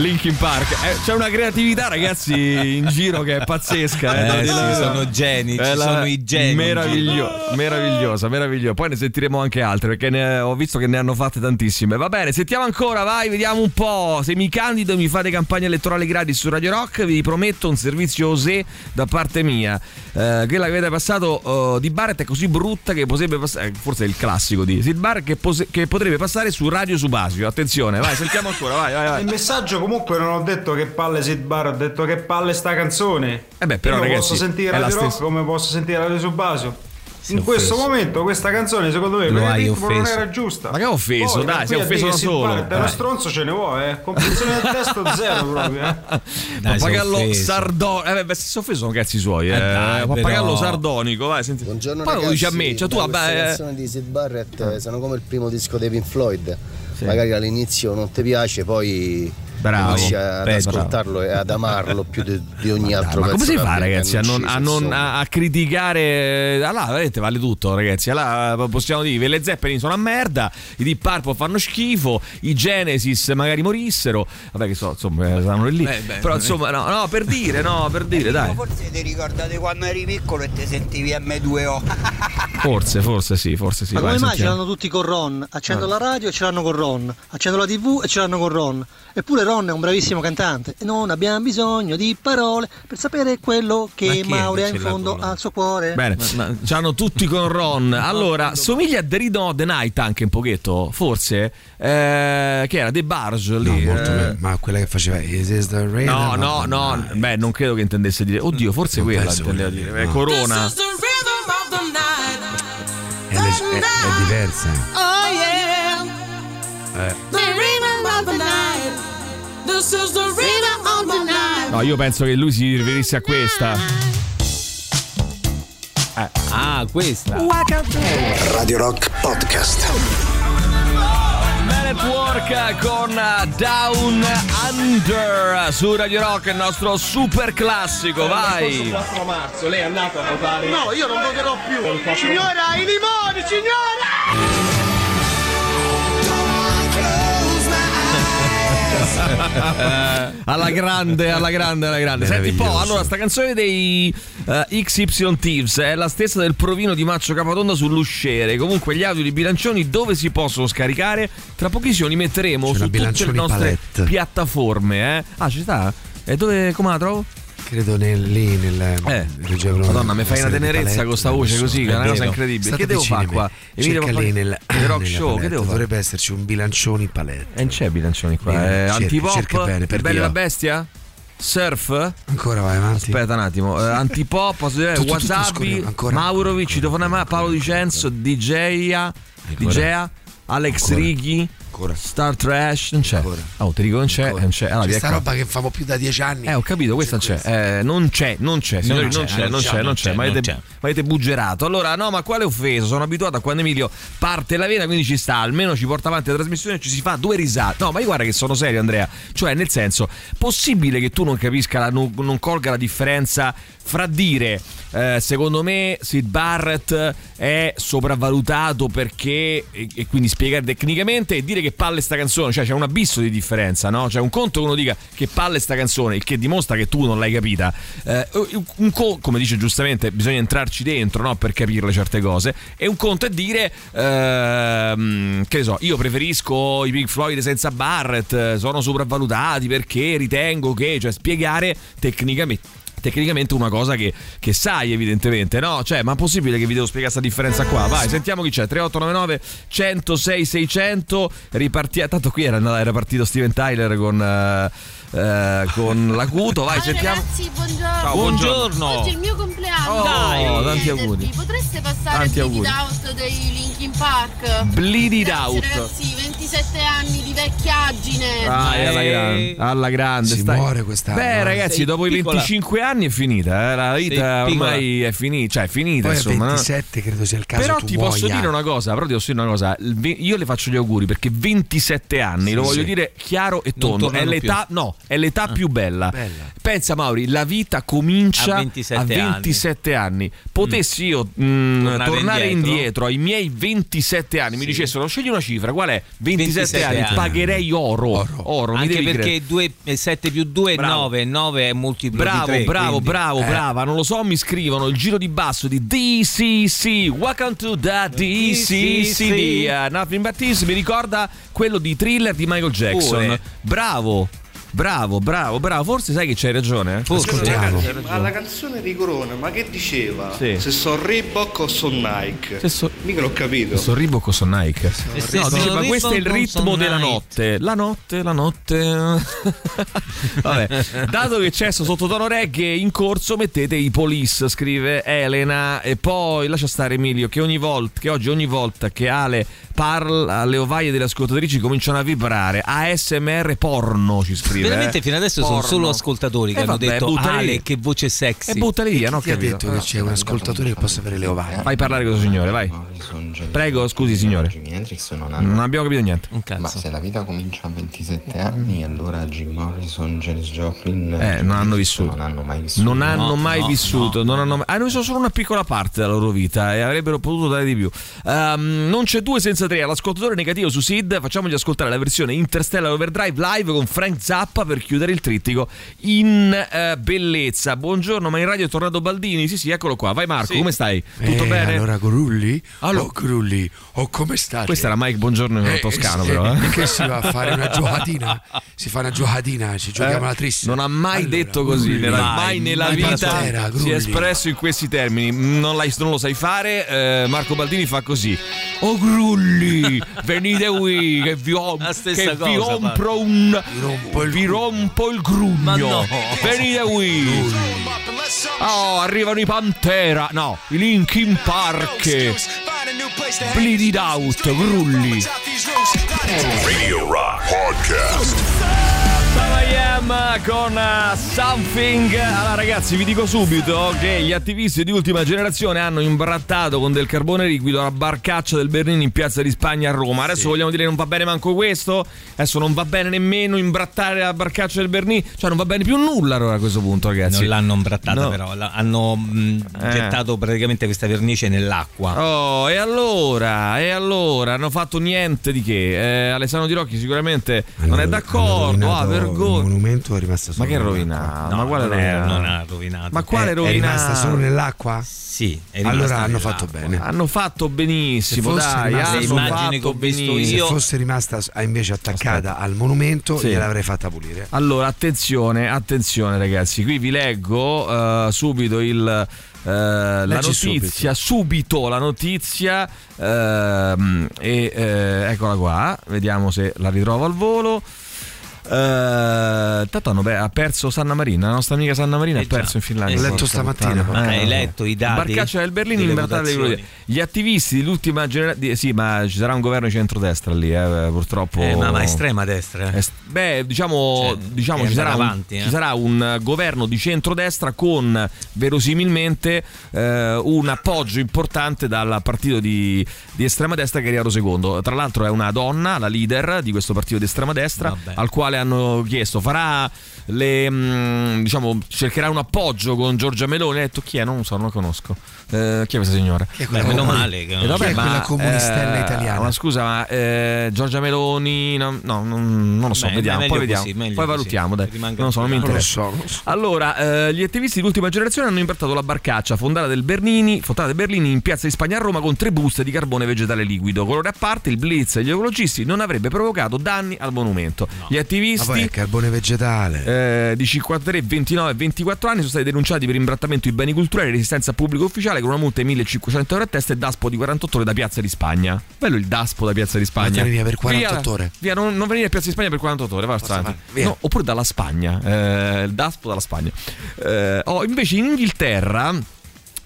Linkin Park. Eh, c'è una creatività, ragazzi, in giro che è pazzesca. Eh, Eh, sì, la sono geni, ci la- sono i geni Meraviglio- meravigliosa, meravigliosa. Poi ne sentiremo anche altre perché ne- ho visto che ne hanno fatte tantissime. Va bene, sentiamo ancora, vai, vediamo un po'. Se mi candido e mi fate campagna elettorale gratis su Radio Rock, vi prometto un servizio OSE da parte mia. Eh, quella che avete passato eh, di Barrett è così brutta che potrebbe passare, eh, forse è il classico di Sid Barrett, che, pose- che potrebbe passare su Radio Subasio. Attenzione, vai, sentiamo ancora, vai, vai, vai. Nel messaggio comunque non ho detto che palle Sid Barrett, ho detto che palle sta canzone. Eh beh, però, Io ragazzi, posso sentire Radio Rock stessa- come posso sentire Radio Subasio. In questo offeso. momento questa canzone secondo me Lo per il hai ritmo non era giusta. Ma che ha offeso? Poi, Dai, si è offeso da solo. Dai. stronzo ce ne vuole, eh. Comprensione del testo zero proprio, eh. Pappagallo sardonico. Eh, beh, se si è offeso sono cazzi suoi. Eh. dai, Pappagallo però. sardonico, vai, senti. Buongiorno Poi lo dici a me, cioè tu vabbè. queste eh, canzoni di Sid Barrett eh, sono come il primo disco dei Pink Floyd. Magari all'inizio non ti piace, poi Bravo. cominci ad Beh, ascoltarlo e ad amarlo più di, di ogni altro Ma pezzo come si che fa, che ragazzi, a non, a, non- a- a criticare? Allora, vedete, vale tutto, ragazzi. Allora, possiamo dire: le Zeppelin sono a merda, i Deep Purple fanno schifo, i Genesis magari morissero. Vabbè, che so, insomma, eh, stanno lì. Beh, beh, Però, insomma, no, no, per dire, no, per dire, dai. Forse ti ricordate quando eri piccolo e ti sentivi M2O. Forse, forse sì, forse sì. Ma come vai, mai ce l'hanno tutti con Ron? Accendo Ah. la radio e ce l'hanno con Ron. Accendo la tv e ce l'hanno con Ron. Eppure Ron è un bravissimo cantante e non abbiamo bisogno di parole per sapere quello Ma che chi è Mauri ha in fondo al suo cuore. Bene, ma ce l'hanno tutti con Ron. Allora, somiglia a The Rhythm of the Night anche un pochetto, forse. Eh, che era The Barge lì. No, molto eh. Ma quella che faceva Is this the rain? No, no, no, beh, non credo che intendesse dire. Oddio, forse quella penso intendeva quella dire. lì, Eh, no. Corona. È, è- è diversa. Oh yeah, Eh. No, io penso che lui si riferisse a questa. Eh. Ah, questa. Radio Rock Podcast. Man at Work con Down Under su Radio Rock, il nostro super classico, vai! 4 marzo, lei è andata a votare. No, io non voterò più. Signora, i limoni, signora! Alla grande, alla grande, alla grande. Senti un po', allora, sta canzone dei eh, XY Thieves è la stessa del provino di Maccio Capatonda sull'usciere. Comunque, gli audio di bilancioni dove si possono scaricare? Tra pochissimo li metteremo C'è su tutte le nostre Palette. piattaforme. Eh? Ah, ci sta? E dove, come la trovo? Credo nel, lì nel Eh, leggevano Madonna, mi fai una tenerezza con sta voce adesso, così, che è una cosa incredibile. State Che devo fare qua? Emilio Cerca Pappani- lì nel, The Rock Show, che devo fare? Dovrebbe esserci un bilancioni palette. E non c'è bilancioni qua. Lì, Eh, cerca- antipop? cerca bene, per Il Dio. la bestia? Surf? Ancora vai avanti. Aspetta un attimo. Eh, antipop, posso dire, Tutto, tutto, Wasabi, ancora. Maurovic, Citofonema, Paolo Dicenzo, DJ, DJ, Alex Ancora. Star Trash, non c'è. Oh, ti dico non c'è, non c'è. Allora, C'è via sta qua. roba che famo più da dieci anni. Eh, ho capito, questa c'è. Eh, non c'è, non c'è, signori, non c'è, non c'è, non c'è. Ma non avete, c'è. ma avete buggerato. Allora, no, ma quale offesa? Sono abituato a quando Emilio parte la vena, quindi ci sta, almeno ci porta avanti la trasmissione e ci si fa due risate. No, ma io guarda che sono serio, Andrea. Cioè, nel senso, possibile che tu non capisca, la- non, non colga la differenza fra dire, eh, secondo me, Sid Barrett è sopravvalutato perché, e, e quindi spiegare tecnicamente, e dire che palle sta canzone, cioè c'è un abisso di differenza, no? Cioè un conto che uno dica che palle sta canzone, il che dimostra che tu non l'hai capita. Eh, co- come dice giustamente, bisogna entrarci dentro, no? Per capirle certe cose. E un conto è dire, ehm, che ne so, io preferisco i Pink Floyd senza Barrett, sono sopravvalutati perché ritengo che, cioè spiegare tecnicamente tecnicamente una cosa che, che sai evidentemente no? Cioè ma è possibile che vi devo spiegare questa differenza qua? Vai sentiamo chi c'è 3899 106 600 ripartiamo tanto qui era, era partito Steven Tyler con eh, eh, con l'acuto vai Ciao sentiamo ragazzi, buongiorno. Ciao, buongiorno. Oggi è il mio compleanno. Oh, Dai, tanti auguri. Potreste passare Tanti il auguri. Out dei Linkin Park? Bleed It Grazie, Out. ragazzi, 27 anni di vecchiaggine. Ah, è alla, grande, alla grande Si stai- muore quest'anno, Beh, eh. ragazzi, Sei dopo piccola. i 25 anni è finita. eh, La vita Sei piccola. ormai è finita. Cioè, è finita. Poi insomma, no? 27 credo sia il caso Però tu ti posso muoia. dire una cosa, però ti posso dire una cosa. Io le faccio gli auguri perché 27 anni, Sì, lo voglio sì. dire chiaro e tondo. È l'età, più. no, è l'età più bella. Bella. Pensa, Mauri, la vita comincia A 27 a 27 anni. Potessi io mm, Tornare tornare indietro? indietro. ai miei 27 anni, mi dicessero scegli una cifra, qual è? 27, 27 anni, anni. pagherei oro. Oro, mi Anche perché credere. 2, 7 più 2 è Bravo. 9, 9 è multiplo Bravo, di 3. bravo, bravo, Eh. brava. Non lo so, mi scrivono il giro di basso di DCC. Welcome to the DCC. Uh, Nothing But This mi ricorda quello di thriller di Michael Jackson. Pure. Bravo. Bravo, bravo, bravo. Forse sai che c'hai ragione. Eh? Forse. Ragazzi, C'hai ma alla canzone di Corona, ma che diceva? Sì. Se so Reebok o so Nike? Se so- Mica l'ho capito. Sto Reebok o son Nike? se No, so dice, ma Reebok questo è il ritmo son della Nike? notte. La notte, la notte. Vabbè, dato che c'è sto sottotono reggae in corso, mettete i police, scrive Elena. E poi lascia stare Emilio, che ogni volta, che oggi ogni volta che Ale parla, le ovaie delle ascoltatrici cominciano a vibrare. ASMR porno ci scrive. Veramente eh. fino adesso sono Porno. solo ascoltatori che Eh, hanno vabbè, detto Ale che voce sexy. E buttali via, no? Chi ha detto che c'è un ascoltatore che possa avere le ovaie? Fai parlare questo signore, vai. Prego, scusi signore. Non abbiamo capito niente. Ma se la vita comincia a 27 anni, allora Jim Morrison, Janis Joplin Eh, non hanno vissuto. non hanno mai vissuto. Non hanno No, mai no, vissuto, non hanno mai- hanno vissuto solo una piccola parte della loro vita e avrebbero potuto dare di più. Ehm, non c'è due senza tre. All'ascoltatore negativo su Sid, facciamogli ascoltare la versione Interstellar Overdrive live con Frank Zappa per chiudere il trittico in eh, bellezza. Buongiorno, ma in radio è tornato Baldini? Sì, sì, eccolo qua. Vai Marco, come stai? Tutto Eh, bene? Allora, Gorulli? Allora- Oh, Gorulli, oh, come state? Questo era Mike Buongiorno Eh, toscano, eh, però. eh. Che si va a fare una giocatina? Si fa una giocatina, ci giochiamo Eh, la triste. Non ha mai detto così, Grulli. nella- Mai, mai nella mai vita Pantera, si Grulli. è espresso in questi termini. Non, non lo sai fare. eh, Marco Baldini fa così: Oh Grulli, venite qui che vi, ho, che stessa vi cosa, compro un. vi rompo il grugno. No. Venite qui. Oh, arrivano i Pantera. No, i Linkin Park. Bleed it out, Grulli. Radio Rock Podcast. Con uh, Something. Allora, ragazzi, vi dico subito che gli attivisti di ultima generazione hanno imbrattato con del carbone liquido la barcaccia del Bernini in piazza di Spagna a Roma. Adesso vogliamo dire che non va bene manco questo. Adesso non va bene nemmeno imbrattare la barcaccia del Bernini. Cioè, non va bene più nulla allora a questo punto, ragazzi. Non l'hanno imbrattata No. però, hanno mh, Eh. gettato praticamente questa vernice nell'acqua. Oh, e allora, e allora, hanno fatto niente di che. Eh, Alessandro Di Rocchi sicuramente non è d'accordo. Ah, Il vergogna. monumento è rimasto Ma solo che nell'acqua. rovinato? No, ma quale non, è- rovinato? non ha rovinato. Ma quale È- rovinato? È rimasta solo nell'acqua? Sì, Allora hanno fatto bene. Hanno fatto benissimo, Se dai, rimasta- Le immagini che ho visto benissimo. Se fosse rimasta invece attaccata al monumento, Sì. gliel'avrei fatta pulire. Allora, attenzione, attenzione ragazzi, qui vi leggo eh, subito il, eh, la notizia, subito. la notizia ehm, e eh, eccola qua, vediamo se la ritrovo al volo. Eh, tanto hanno, beh, ha perso Sanna Marina, la nostra amica Sanna Marina Eh ha perso già. in Finlandia. L'ho letto stamattina, puttana. Hai letto i dati Barcaccia del Berlino in? Gloria. Gli attivisti dell'ultima generazione. Sì, ma ci sarà un governo di centrodestra lì, eh, purtroppo. Eh, ma, ma estrema destra. eh. Est- Beh, diciamo, Cioè, diciamo ci, sarà andare un, avanti, eh. ci sarà un eh, governo di centrodestra con verosimilmente eh, un appoggio importante dal partito di, di estrema destra che è arrivato secondo. Tra l'altro è una donna, la leader di questo partito di estrema destra, Vabbè. al quale hanno chiesto farà le mm, diciamo cercherà un appoggio con Giorgia Meloni. Ha detto chi è? Non lo so, non lo conosco. Eh, chi è questa signora? Chi è Beh, meno comuni- male che Eh, vabbè, chi è ma, quella comunistella eh, italiana? Ma scusa, ma eh, Giorgia Meloni, no, no, non, non lo so, Beh, vediamo, poi vediamo, così, poi valutiamo, dai. Rimanga Non lo so, non mi in Non interessa. so, non so. Allora, eh, gli attivisti di ultima generazione hanno imbrattato la barcaccia fondata del Bernini, fondata del Berlini in piazza di Spagna a Roma con tre buste di carbone vegetale liquido. Colore a parte, il blitz e gli ecologisti non avrebbe provocato danni al monumento. Gli Ma poi attivisti è carbone vegetale. Eh, di 53, 29 e 24 anni sono stati denunciati per imbrattamento di beni culturali e resistenza pubblica ufficiale con una multa di 1500 euro a testa e daspo di 48 ore da Piazza di Spagna. Bello il daspo da Piazza di Spagna. Vattene via per 48 ore. Via, non, non venire a Piazza di Spagna per 48 ore, va via. No, oppure dalla Spagna, eh, il daspo dalla Spagna. Eh, oh, invece in Inghilterra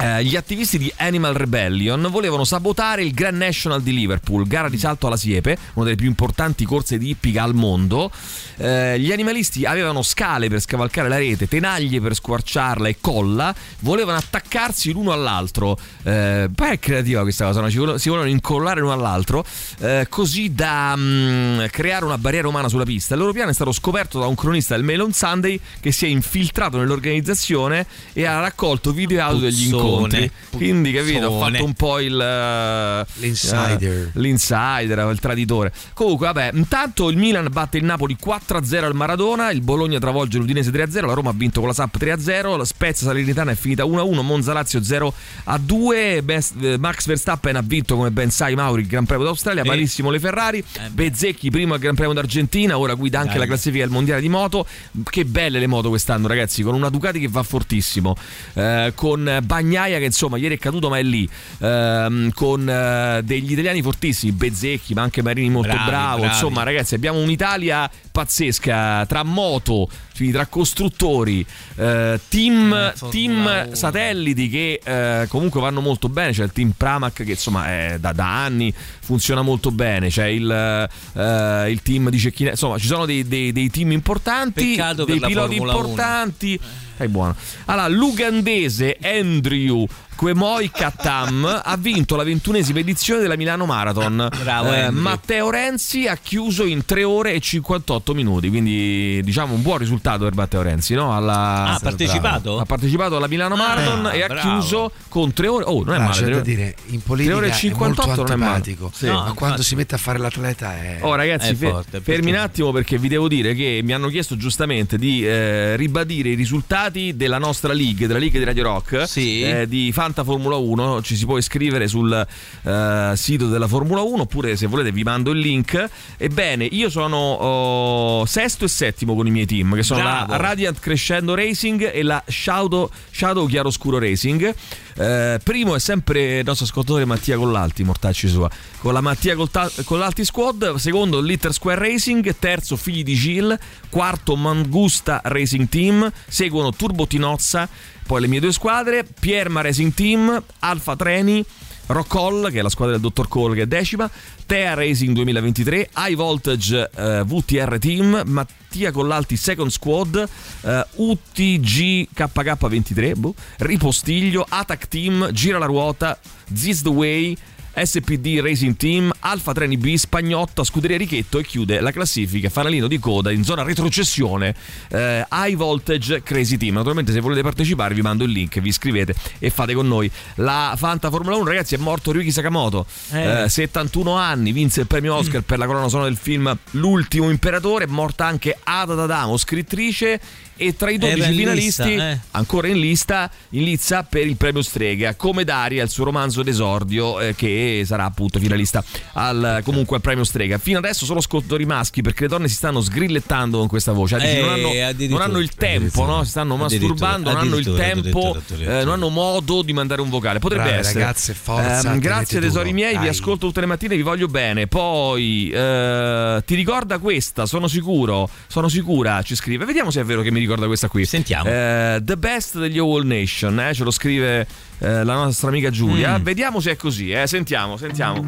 eh, gli attivisti di Animal Rebellion volevano sabotare il Grand National di Liverpool, gara di salto alla siepe, una delle più importanti corse di ippica al mondo. Eh, gli animalisti avevano scale per scavalcare la rete, tenaglie per squarciarla e colla, volevano attaccarsi l'uno all'altro. Eh, poi è creativa questa cosa, no? Ci vole- si volevano incollare l'uno all'altro, eh, così da mm, creare una barriera umana sulla pista. Il loro piano è stato scoperto da un cronista del Mail on Sunday che si è infiltrato nell'organizzazione e ha raccolto video e audio degli Puzzone. Incontri. Quindi, capito, ho Puzzone. fatto un po' il eh, L'insider. eh, l'insider, il traditore. Comunque, vabbè, intanto il Milan batte il Napoli 4-0 al Maradona, il Bologna travolge l'Udinese 3-0, la Roma ha vinto con la Samp 3-0, la Spezia Salernitana è finita 1-1, Monza Lazio 0-2, Best- eh, Max Verstappen ha vinto come ben sai Mauri il Gran Premio d'Australia, malissimo le Ferrari, Bezzecchi primo al Gran Premio d'Argentina, ora guida anche Dai. la classifica del mondiale di moto. Che belle le moto quest'anno, ragazzi, con una Ducati che va fortissimo, eh, con Bagnaia che insomma ieri è caduto ma è lì, ehm, con eh, degli italiani fortissimi, Bezzecchi, ma anche Marini molto Bravi, bravo. bravi. Insomma, ragazzi, abbiamo un'Italia pazzesca tra moto, quindi tra costruttori, eh, team, team satelliti che eh, comunque vanno molto bene. C'è il team Pramac che insomma è da, da anni funziona molto bene. C'è il, eh, il team di Cecchina. Insomma, ci sono dei, dei- dei team importanti, Peccato dei piloti Formula 1. importanti. È buono. Allora, l'ugandese Andrew Quemoi Kattam ha vinto la ventunesima edizione della Milano Marathon. Bravo, Eh. Matteo Renzi ha chiuso in 3 ore e 58 minuti, quindi diciamo un buon risultato per Matteo Renzi. No? Alla- Ah, ha partecipato? Ha partecipato alla Milano Marathon Ah, e ha bravo. chiuso con 3 ore. Oh, non è Ah, male. c'è tre da dire, in politica ore e è 58 molto non è male. Sì. ma No, quando infatti. si mette a fare l'atleta è... Oh ragazzi, È fe- forte, fermi un perché- attimo perché vi devo dire che mi hanno chiesto giustamente di eh, ribadire i risultati della nostra league, della league di Radio Rock, Sì. eh, di Fanta Formula 1. Ci si può iscrivere sul eh, sito della Formula 1 oppure se volete vi mando il link. Ebbene, io sono oh, sesto e settimo con i miei team, che sono Bravo. la Radiant Crescendo Racing e la Shadow, Shadow Chiaroscuro Racing. Eh, primo è sempre il nostro ascoltatore Mattia Collalti, mortacci sua, con la Mattia Collalti Squad, secondo Litter Square Racing, terzo Figli di Gil, quarto Mangusta Racing Team, seguono Turbo Tinozza, poi le mie due squadre, Pierma Racing Team, Alfa Treni, Rockall, che è la squadra del Dottor Cole, che è decima, Tea Racing 2023, High Voltage eh, VTR Team, Mattia Collalti Second Squad, eh, UTG KK23, boh, Ripostiglio, Attack Team, Gira la ruota, This the Way, SPD Racing Team, Alfa Treni B, Spagnotta, Scuderia Richetto e chiude la classifica fanalino di coda in zona retrocessione eh, High Voltage Crazy Team. Naturalmente se volete partecipare vi mando il link, vi iscrivete e fate con noi. La Fanta Formula 1 ragazzi è morto Ryuki Sakamoto, Eh. eh, 71 anni, vinse il premio Oscar per la colonna sonora del film L'ultimo imperatore, è morta anche Ada D'Adamo, scrittrice e tra i 12 Era in finalisti lista, eh. ancora in lista in lizza per il premio Strega come Daria il suo romanzo d'esordio eh, che sarà appunto finalista al, comunque al premio Strega. Fino adesso solo ascoltatori maschi perché le donne si stanno sgrillettando con questa voce. Dici, Eh, non, hanno, non hanno il tempo no? si stanno masturbando non hanno il tempo eh, non hanno modo di mandare un vocale. Potrebbe Brave essere. ragazze, forza, tenete grazie tesori duro, miei vi dai. ascolto tutte le mattine vi voglio bene. Poi eh, ti ricorda questa? Sono sicuro sono sicura ci scrive. Vediamo se è vero che mi ricorda questa qui Sentiamo. eh, The Best degli All Nation, eh, ce lo scrive eh, la nostra amica Giulia. Mm. Vediamo se è così, eh. sentiamo, sentiamo.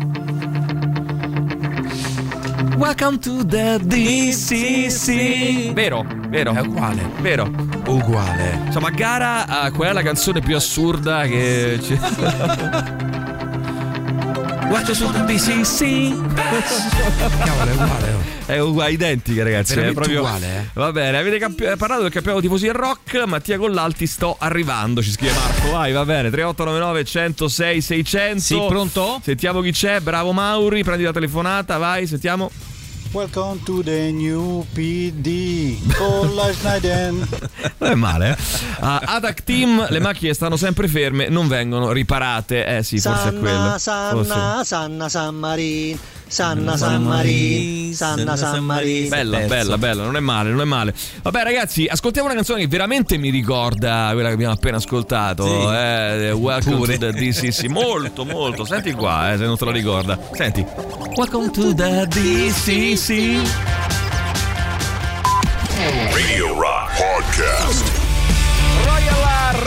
Welcome to the DCC. Vero, vero. È uguale. Vero. Uguale. Insomma, a gara, eh, qual è la canzone più assurda che. Ci... Watch su the DCC. Cavolo, è uguale. oh. È uguale, identica, ragazzi. Veramente è proprio... uguale, eh. Va bene, avete campi- eh, parlato del campionato tifosi rock. Mattia Collalti, sto arrivando. Ci scrive Marco. Vai, va bene. 3899 106 600. Sì, pronto? Sentiamo chi c'è. Bravo Mauri. Prendi la telefonata. Vai, sentiamo. Welcome to the new PD con la Schneider. Non è male, eh? Ah, Attack Team, le macchine stanno sempre ferme, non vengono riparate. Eh sì, forse è quello. Sanna, Forse- Sanna, Sanna, San Marin. Sanna, San Marin. Sanna, San Marin. Bella, bella, bella, non è male, non è male. Vabbè, ragazzi, ascoltiamo una canzone che veramente mi ricorda quella che abbiamo appena ascoltato. Sì. Eh, Welcome Pure. to the DCC. Molto, molto. Senti qua, eh, se non te lo ricorda. Senti. Welcome to the DCC. Radio Rock Podcast.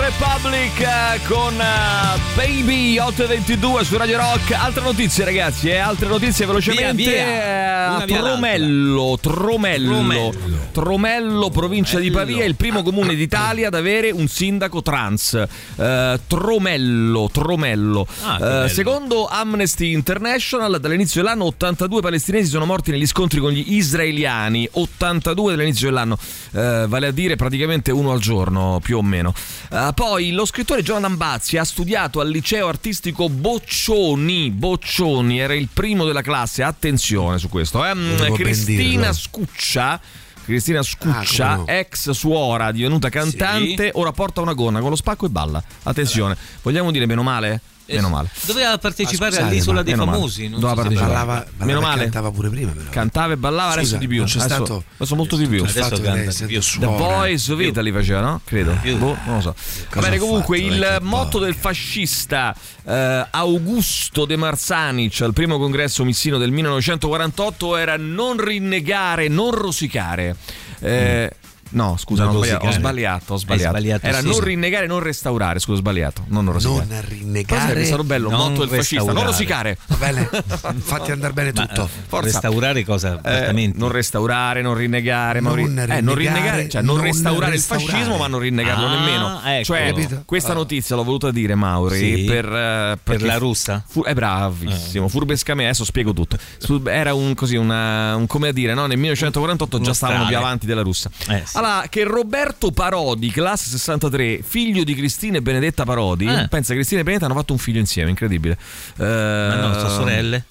Republic eh, con eh, Baby 822 su Radio Rock. Altre notizie, ragazzi, eh, altre notizie velocemente. Via, via. Eh, via Tromello, Tromello, Tromello. Tromello, provincia di Pavia, è il primo comune d'Italia ad avere un sindaco trans. Eh, Tromello, Tromello. Ah, bello. secondo Amnesty International, dall'inizio dell'anno 82 palestinesi sono morti negli scontri con gli israeliani. 82 dall'inizio dell'anno, eh, vale a dire praticamente uno al giorno, più o meno. A poi lo scrittore Jonathan Bazzi ha studiato al liceo artistico Boccioni. Boccioni era il primo della classe, attenzione su questo. eh. Cristina. Scuccia. Cristina Scuccia, Ah, no. ex suora, divenuta cantante, ora porta una gonna con lo spacco e balla. Attenzione, vogliamo dire meno male? Meno male. Doveva partecipare Ah, scusate, all'isola dei meno male. famosi. non Doveva so partecipare. Ballava, Meno male. cantava pure prima però. Cantava e ballava, adesso Scusa, di più. c'è adesso, stato- adesso molto di più. Che lei essendo The Voice of Italy faceva, no? Credo. Boh, non lo so. Va bene, comunque il motto del fascista eh, Augusto De Marzanic al primo congresso missino del 1948 era non rinnegare, non rosicare. Eh, No, scusa, Non ho sbagliato, ho sbagliato, ho sbagliato. sbagliato, Era sì, non sì. rinnegare, non restaurare, scusa, ho sbagliato. Non, non rosicare. Non rinnegare. stato bello, non motto del fascista, non restaurare. rosicare. Va bene, fatti andare bene Ma, tutto. eh, Forza. Restaurare cosa? Eh, non restaurare, non rinnegare, Non Mauri- eh, non rinnegare, rinnegare, cioè non, non restaurare il restaurare. fascismo, ma non rinnegarlo Ah, nemmeno. ecco. Cioè, Capito? questa notizia l'ho voluta dire, Mauri, Sì. per, eh, Per la russa? fu- è bravissimo, furbescamente, adesso spiego tutto. Era un così, una, un come a dire, no? nel 1948 già stavano più avanti della russa. Eh, sì. Allora, che Roberto Parodi, classe 63, figlio di Cristina e Benedetta Parodi, Eh. pensa che Cristina e Benedetta hanno fatto un figlio insieme, incredibile. Eh, Ma no, sono sorelle.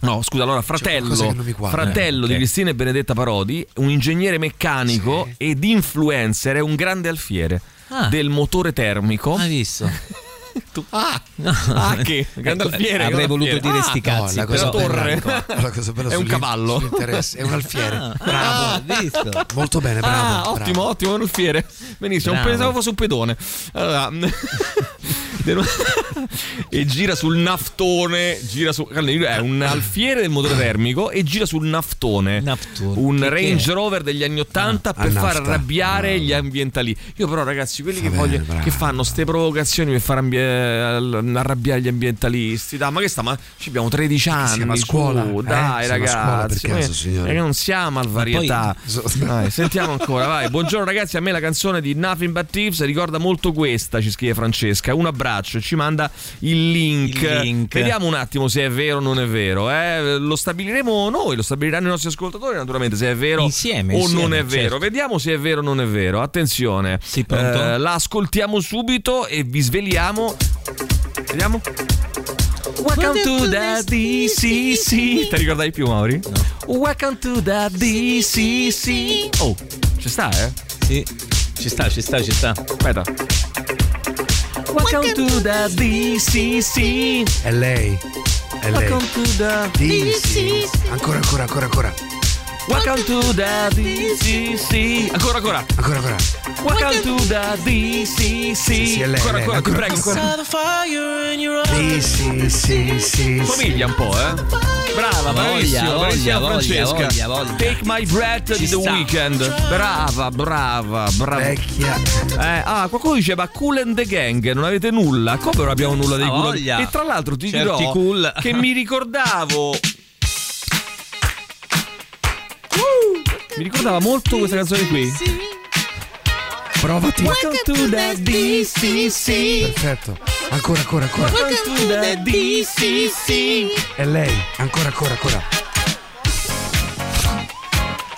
No, scusa, allora qualcosa fratello, fratello Eh, di ok. Cristina e Benedetta Parodi, un ingegnere meccanico Sì. ed influencer, è un grande alfiere Ah. del motore termico. Hai visto? Ah, ah, che grande Ecco, alfiere. avrei grande voluto dire Ah, sti cazzi. la della cosa torre. bella- la cosa bella È un cavallo. è un alfiere. Ah, bravo. ah, visto? Molto bene, bravo. Ah, bravo. ottimo, ottimo, un alfiere. Benissimo, Bravo. pensavo fosse un pedone. Allora, e gira sul naftone. Gira su, è un alfiere del motore termico e gira sul naftone. Naftone. Un Che Range che? Rover degli anni 80 Ah, per a far nafta. arrabbiare Bravo. gli ambientali. Io, però, ragazzi, quelli che, bene, voglio- bravo. che fanno ste provocazioni per far ambie- arrabbiare gli ambientalisti. Dai, ma che sta? Ma ci abbiamo 13 anni. siamo a su, scuola, eh? dai, per ragazzi. caso, Eh, signore? eh, non siamo al varietà. Vai, sentiamo ancora, vai. Buongiorno ragazzi, a me la canzone di Nothing But Thieves ricorda molto questa, ci scrive Francesca. Un abbraccio, ci manda il link. Il link. Vediamo un attimo se è vero o non è vero. eh. Lo stabiliremo noi, lo stabiliranno i nostri ascoltatori naturalmente se è vero Insieme, o insieme, non è vero. certo. Vediamo se è vero o non è vero. Attenzione. Sì? Eh, la ascoltiamo subito e vi sveliamo. Vediamo. Welcome to the DCC. Ti ricordavi più, Mauri? No. Welcome to the DCC. Oh, ci sta, eh? Sì. Ci sta, ci sta, ci sta. Aspetta. Welcome to the DCC. È lei. È lei. Welcome to the Dici. Ancora, ancora, ancora, ancora. Welcome to the DCC. Ancora, ancora. Ancora, ancora. Welcome to the DCC. sì, è lei, ancora, ancora, ti ancora. prego, ancora. Sì, sì, sì, sì. Somiglia un po', eh? Brava, bravissima, Voglia, bravissima voglia, Francesca. voglia, voglia. Take my breath Ci di The sta. Weeknd. Brava, brava, brava. Vecchia. Eh, ah, qualcuno diceva Cool and the Gang, non avete nulla? Come non abbiamo nulla dei Ah, Cool? E tra l'altro ti Certi dirò cool. che mi ricordavo Mi ricordava molto questa canzone qui. Provati. Welcome to the DCC. Perfetto. Ancora, ancora, ancora. Welcome to the DCC. È lei. Ancora, ancora, ancora.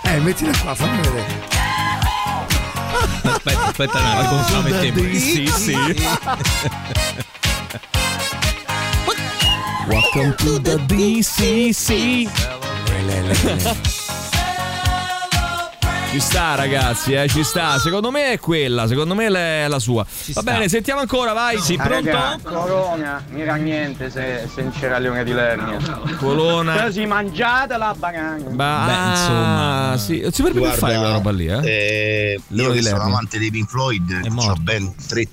Eh, mettila qua, fammi vedere. Aspetta, aspetta un attimo, la mettiamo. DCC. Welcome to the DCC. Lei, lei, lei. Ci sta ragazzi, eh, ci sta. Secondo me è quella, secondo me è la sua. Va sta. bene, sentiamo ancora, vai. Sì, pronto? Corona, mica niente se, se non c'era Leone di Lernia. Colonna. si mangiate la banana. Ba- Beh, ah, insomma. sì. Si potrebbe fare quella roba lì, eh? eh, Leone io di che sono amante dei Pink Floyd, ho ben tre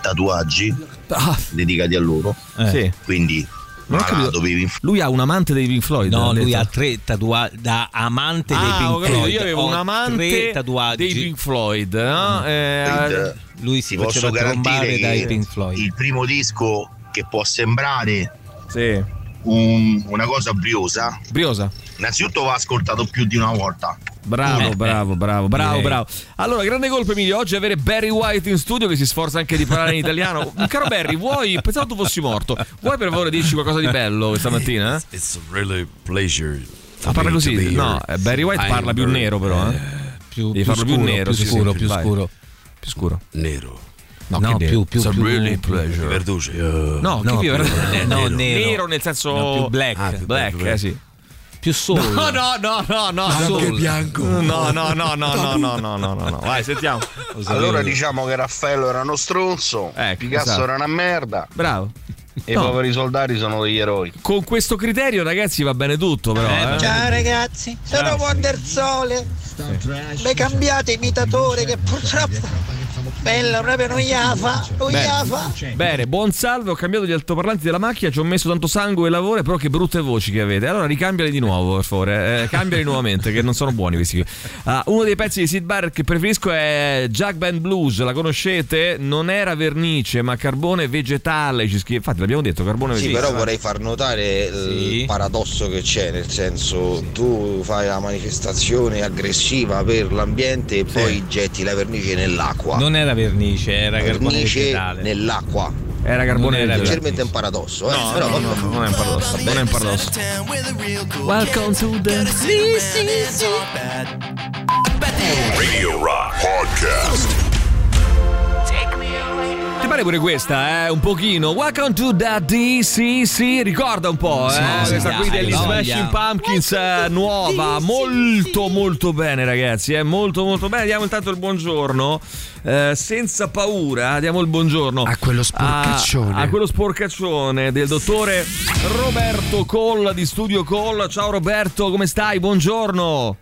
tatuaggi Ah, dedicati a loro. Eh. sì. Quindi, Non ho capito. Pink. Lui ha un amante dei Pink Floyd. No, ha lui detto. ha tre tatuaggi da amante dei Ah, Pink ho capito, Floyd. io avevo Ho un tre amante tatuaggi. dei Pink Floyd, no? Eh, Floyd. Lui si faceva trombare dai Pink Floyd. il primo disco che può sembrare sì. un- una cosa briosa, Briosa. innanzitutto va ascoltato più di una volta. Bravo, Eh, bravo, bravo, bravo, direi. bravo. Allora, grande colpo Emilio, oggi avere Barry White in studio che si sforza anche di parlare in italiano. Caro Barry, vuoi, pensavo tu fossi morto, vuoi per favore dirci qualcosa di bello questa mattina? eh? It's a really pleasure. Ah, parla così? No, eh, Barry White parla più nero però, eh. Più, Devi più farlo più scuro, nero, più scuro, più scuro. Più scuro. Nero. No, No, più- più- It's a più- really pleasure. Verduce. No, No, che più- no, nero. nero. Nero nel senso No, più black. Ah, più black, black, eh sì. Più soul. No, no, no, no, no. Anche bianco. No, no, no, no, no, no, no, no, no, no. Vai, sentiamo. Allora diciamo che Raffaello era uno stronzo, Ecco, Picasso esatto. era una merda Bravo. e No. i poveri soldati sono degli eroi. Con questo criterio, ragazzi, va bene tutto, però. eh. Ciao ragazzi, sono Wondersole. Mi cambiate imitatore che purtroppo bello proprio non iafa, non Bene. iafa. Bene, buon salve, ho cambiato gli altoparlanti della macchina, ci ho messo tanto sangue e lavoro, però che brutte voci che avete. Allora ricambiali di nuovo, per favore, eh, cambiali nuovamente, che non sono buoni questi qui. Ah, uno dei pezzi di Sid Barrett che preferisco è Jack Band Blues, la conoscete? Non era vernice, ma carbone vegetale, ci scrive. Infatti l'abbiamo detto, carbone Sì, vegetale. però vorrei far notare il paradosso che c'è, nel senso tu fai la manifestazione aggressiva per l'ambiente e poi getti la vernice nell'acqua. Non era vernice, era carbone vernice vegetale. nell'acqua. Era carbone Non era vegetale. Leggermente un paradosso, eh? No, però no, no, no, non è un paradosso, non è un paradosso. Welcome to the Radio Rock Podcast. Ti pare pure questa, eh? Un pochino. Welcome to the DCC. Ricorda un po', eh? Sì, questa sì, qui degli voglia. Smashing Pumpkins eh, nuova. Molto, molto bene, ragazzi. Eh? Molto, molto bene. Diamo intanto il buongiorno. Eh, senza paura, diamo il buongiorno A quello sporcaccione. a, a quello sporcaccione del dottore Roberto Colla di Studio Colla. Ciao Roberto, come stai? Buongiorno.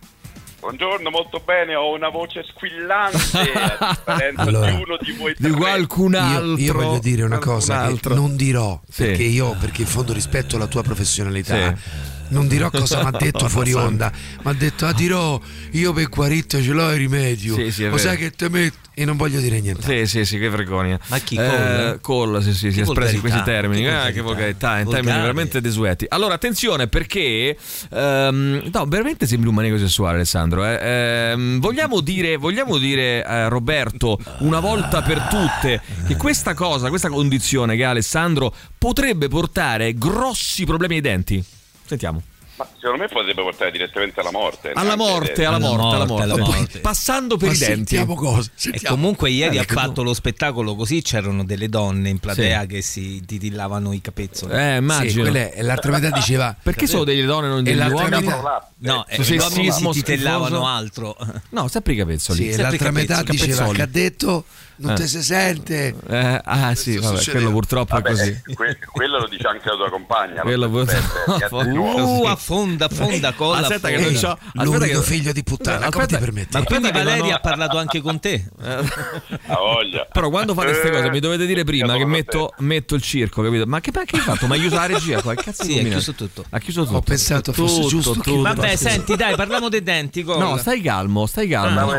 Buongiorno, molto bene, ho una voce squillante a differenza Allora, di uno di voi Di qualcun altro. Io, io voglio dire una cosa altro. che non dirò, Sì. perché io, perché in fondo rispetto la tua professionalità, Sì. non dirò cosa mi ha detto fuori onda, mi ha detto, ah dirò, io per guaritta ce l'ho il rimedio, Sì, sì, è lo sai vero. che te metto, e non voglio dire niente. Sì, sì, sì, che vergogna. Ma chi, Eh, Cole? Sì, sì, si è espresso in questi termini. che volgarità. che volgarità, in termini veramente desueti. Allora, attenzione perché. ehm, no, veramente sembri un manico sessuale, Alessandro. eh. Ehm, vogliamo dire, vogliamo dire eh, Roberto, una volta per tutte, che questa cosa, questa condizione che ha Alessandro potrebbe portare grossi problemi ai denti? Sentiamo. Ma secondo me potrebbe portare direttamente alla morte. Alla morte, alla morte, alla morte. alla morte. passando per Ma i denti. sentiamo cosa. E comunque ieri Eh, ha fatto lo spettacolo così c'erano delle donne in platea che si titillavano i capezzoli. Eh, Sì, immagino. quella è- e l'altra metà diceva Perché sono delle donne e non E degli l'altra uomini? metà- No, eh, gli uomini si schifoso. altro. No, sempre i capezzoli. Sì, Sempre l'altra metà diceva che ha detto non Eh. te si sente. Eh, ah sì, vabbè, succedeva. quello purtroppo è Vabbè, così. eh, que- quello lo dice anche la tua compagna. Quello lo purtroppo-. Uh, affonda, affonda, colla. Aspetta che non c'ho aspetta L'unico che- figlio di puttana, Aspetta- come ti permetti? Ma quindi Valeria ha parlato anche con te? Ha voglia. Però quando fate queste Eh, cose mi dovete dire prima che metto, metto il circo, capito? Ma che, che hai fatto? Ma aiuta la regia qua? Che cazzo Sì, ha chiuso tutto. Ha chiuso tutto. Ho pensato fosse Tutto, giusto tutto. chiudere. Vabbè, senti, dai, parliamo dei denti. No, stai calmo, stai calmo.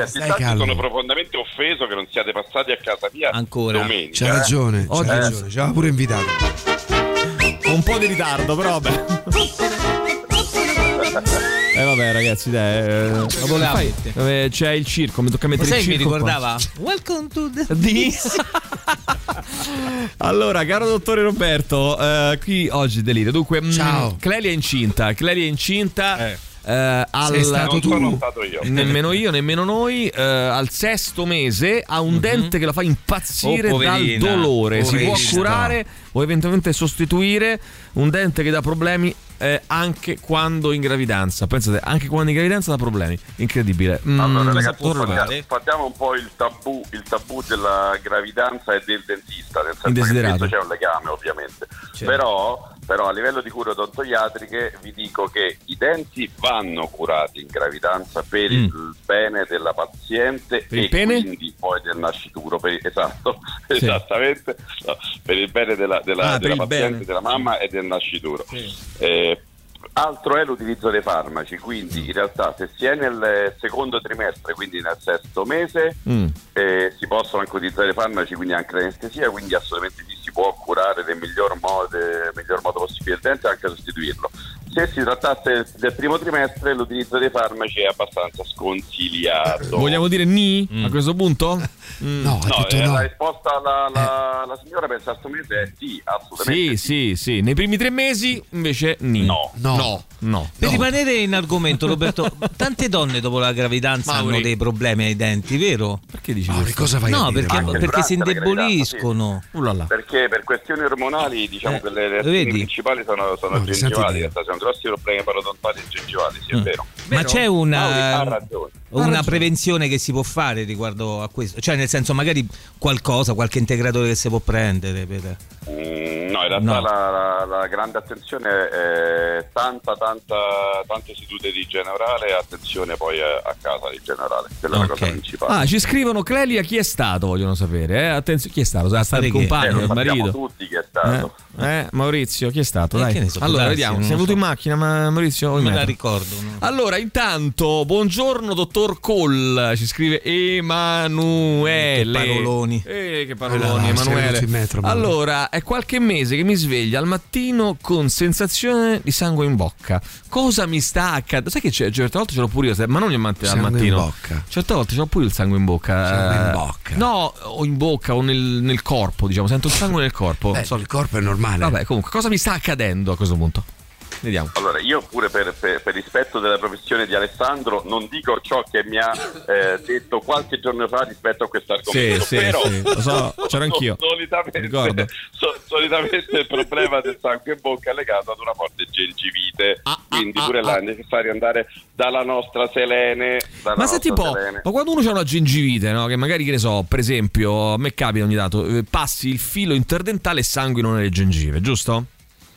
sono profondamente offeso che non siate passati a casa mia Ancora. domenica. C'ha eh. ragione, c'ha Oggi- ragione, ci aveva pure invitato. Un po' di ritardo, però vabbè. Eh vabbè ragazzi dai eh, fai- eh, C'è il circo Mi tocca mettere Sai il che mi circo qua. ricordava? Welcome to the... Di... allora, caro dottore Roberto, eh, qui oggi delirio. Dunque, mm, Ciao. Clelia è incinta. Clelia è incinta. Eh. Eh, al- Sei stato tu. sono stato io. Nemmeno io, nemmeno noi. eh, al sesto mese ha un dente che la fa impazzire Oh, dal poverina, dolore. Si può poverina. curare o eventualmente sostituire un dente che dà problemi eh, anche quando in gravidanza. Pensate, anche quando in gravidanza dà problemi. Incredibile. Mm, Allora, ragazzi, sfatiamo, sfatiamo un po' il tabù, il tabù della gravidanza e del dentista, nel senso Indesiderato. che c'è un legame, ovviamente. Però, però a livello di cure odontoiatriche vi dico che i denti vanno curati in gravidanza per Mm. il bene della paziente Per e quindi poi del nascituro, per- esatto, Sì. esattamente, no, per il bene della, della- Ah, della paziente, bene. della mamma e del nascituro. Eh, Altro è l'utilizzo dei farmaci, quindi in realtà se si è nel secondo trimestre, quindi nel sesto mese, Mm. Eh, si possono anche utilizzare farmaci, quindi anche l'anestesia, quindi assolutamente sì, si può curare nel miglior modo, nel miglior modo possibile il dente e anche sostituirlo. se si trattasse del primo trimestre l'utilizzo dei farmaci è abbastanza sconsigliato. Vogliamo dire ni a questo punto? Mm. No, No, eh, la risposta alla, la, la signora per il sesto mese è sì, assolutamente. Sì, sì, sì. Nei primi tre mesi invece ni. No. No. No. no. Per rimanere in argomento, Roberto, tante donne dopo la gravidanza Mauri. hanno dei problemi ai denti, vero? Perché dici Mauri, cosa vai no, a dire? perché, Mauri? perché si indeboliscono. Perché per questioni ormonali, diciamo che le reazioni principali sono, sono No, gengivali. dire. In realtà sono grossi problemi parodontali e gengivali, sì, è Mm. vero. Ma c'è Mauri ha una, ragione. una prevenzione che si può fare riguardo a questo? Cioè, nel senso, magari qualcosa, qualche integratore che si può prendere per... Mm, no, in realtà No. La, la- la grande attenzione è tanta, tanta, tante sedute di igiene orale e attenzione poi a, a casa di igiene orale. Quella è la cosa principale. Ah, ci scrivono Clelia chi è stato, vogliono sapere. Eh? Attenzione, chi è stato? Sarà stato il compagno, Eh, il marito. tutti chi è stato. Eh, eh, Maurizio, chi è stato? Eh, Dai. so, allora, vediamo. Sei venuto so. in macchina, ma Maurizio? Non me la metro? ricordo. no? Allora, intanto, buongiorno dottor Cole, ci scrive Emanuele. Che paroloni. Eh, che paroloni, là, sei Emanuele. metro, allora, è qualche mese che mi sveglio al mattino con sensazione di sangue in bocca. Cosa mi sta accadendo? Sai che c'è, certe volte ce l'ho pure io, ma non al Sangue in mattino. bocca. Certe volte ce l'ho pure il sangue in bocca. Sangue in bocca. No, o in bocca o nel, nel corpo, diciamo, sento il sangue nel corpo. Eh, So- il corpo è normale. Vabbè, comunque, cosa mi sta accadendo a questo punto? Vediamo. Allora, io pure per, per- per rispetto della professione di Alessandro non dico ciò che mi ha eh, detto qualche giorno fa rispetto a questo argomento, Sì, sì, però sì, lo so, c'ero anch'io. Solitamente, so- solitamente il problema del sangue in bocca è legato ad una forte gengivite, Ah, quindi pure là è necessario andare dalla nostra Selene. dalla Ma senti un po', Selene. ma quando uno ha una gengivite, no? Che magari, che ne so, per esempio, a me capita ogni tanto, eh, passi il filo interdentale e sanguino nelle gengive, giusto?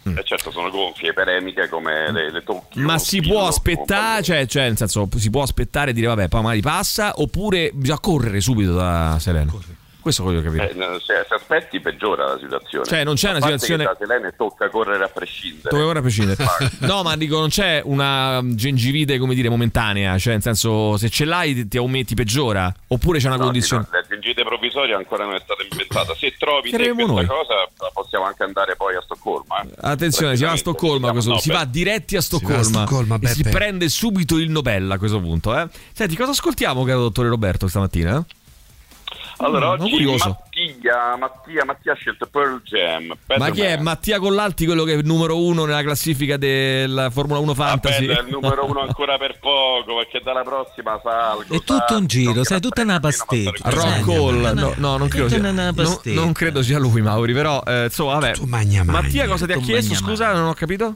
Eh, certo, sono gonfie, peremiche come le, le tocchi. Ma si può aspettare, cioè, cioè, nel senso, si può aspettare e dire vabbè, poi magari passa, oppure bisogna correre subito da Serena. Questo voglio capire. Eh, se, se aspetti peggiora la situazione. Cioè, non c'è una situazione- che da Selene tocca correre a prescindere. Dove ora a prescindere. No, ma dico, non c'è una gengivite, come dire, momentanea. Cioè, nel senso, se ce l'hai ti, ti aumenti, peggiora. Oppure c'è una No, condizione. no, la gengite provvisoria ancora non è stata inventata. Se trovi questa noi. cosa, possiamo anche andare poi a Stoccolma. eh. Attenzione, si va a Stoccolma, questo- no, si va diretti a va a Stoccolma, Stoccolma, e si prende subito il Nobel a questo punto. Eh? Senti, cosa ascoltiamo, caro dottore Roberto, stamattina? Allora, Mm, sono oggi curioso. Mattia, Mattia, Mattia ha scelto Pearl Jam. Ma chi è? Better Man. Mattia Collalti, quello che è il numero uno nella classifica della Formula 1 Fantasy? Aspetta, è il numero uno ancora per poco, perché dalla prossima salgo. È tutto un giro, sai, tutta una pasticcia. Rock Hall, no, no, non credo sia, non credo sia lui, Mauri. Però, eh, insomma, vabbè. magna magna. Mattia, cosa ti ha chiesto? magna Scusa, non ho capito.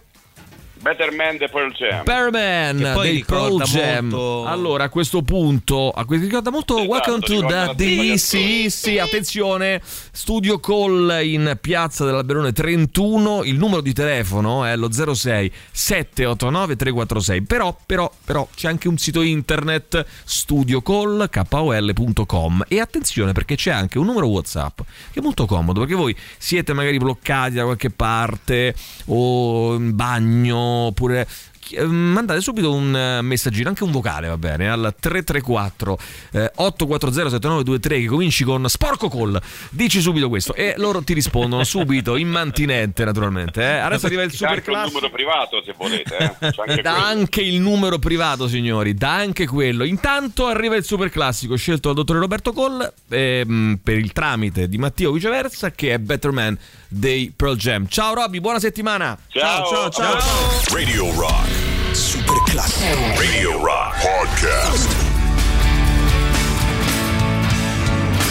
Better Man the Pearl Jam. Che poi dei Pearl Jam. molto- Allora, a questo punto, a questo ricorda molto Esatto, Welcome to the DC. Sì, attenzione, Studio Call in Piazza dell'Alberone 31. Il numero di telefono è lo 06 789 346. Però, però, però c'è anche un sito internet studiocall.kol.com. E attenzione perché c'è anche un numero WhatsApp che è molto comodo perché voi siete magari bloccati da qualche parte o in bagno oppure eh, mandate subito un eh, messaggino, anche un vocale va bene, al 334 eh, 840 7923 che cominci con sporco call, dici subito questo e loro ti rispondono subito, immantinente naturalmente. eh. Adesso arriva il super anche classico. numero privato se volete. Eh. Anche Da quello. anche il numero privato, signori, da anche quello. Intanto arriva il super classico scelto dal dottore Roberto Coll ehm, per il tramite di Matteo viceversa, che è Better Man dei Pearl Jam. Ciao Robby, buona settimana. Ciao. ciao, ciao. ciao. Radio Rock. Super classico. Radio Rock Podcast.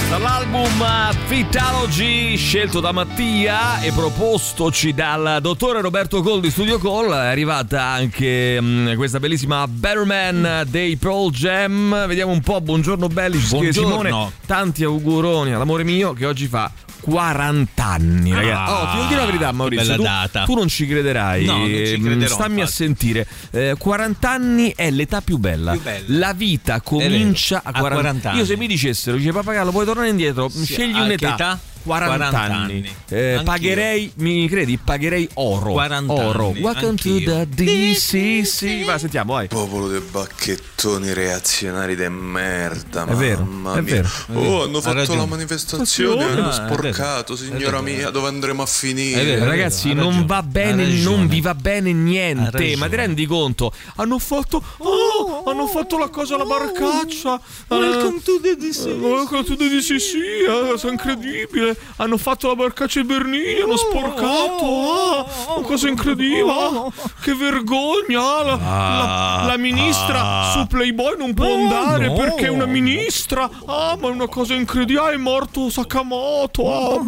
Dall'album Vitalogy scelto da Mattia e propostoci dal dottore Roberto Cole di Studio Call è arrivata anche mm, questa bellissima Better Man dei Pearl Jam. Vediamo un po', buongiorno belli, ci scrive Buongiorno. Simone. Tanti auguroni all'amore mio che oggi fa 40 anni, ragazzi. Ah, oh, ti devo dire la verità, Maurizio. bella tu, data. tu non ci crederai. No, non ci Ehm, crederò, Stammi a infatti. sentire. Eh, 40 anni è l'età più bella. Più bella. La vita comincia a a 40, 40 Io se anni. mi dicessero, dice pappagallo, puoi tornare indietro, scegli a un'età. Che età? 40, 40 anni. anni. Eh, pagherei, mi credi, pagherei oro. 40 oro. anni, Welcome to anch'io. the DCC. Vai, sentiamo, vai. Popolo dei bacchettoni reazionari de merda. È vero, mamma è mia. vero, è vero. Oh, hanno Ha fatto ragione. la manifestazione, Ah, hanno sporcato, signora mia, dove andremo a finire? Eh, ragazzi, non va bene, non vi va bene niente. Ma ti rendi conto? Hanno fatto. Oh, hanno fatto la cosa alla barcaccia. Welcome to the DCC. welcome to the DCC. eh, è incredibile. Hanno fatto la barcaccia ai Bernini. Hanno sporcato. ah, una cosa incredibile. ah, che vergogna. La, la- la ministra su Playboy non può andare no. perché è una ministra. Ah, ma è una cosa incredibile. Ah, è morto Sakamoto. Ah,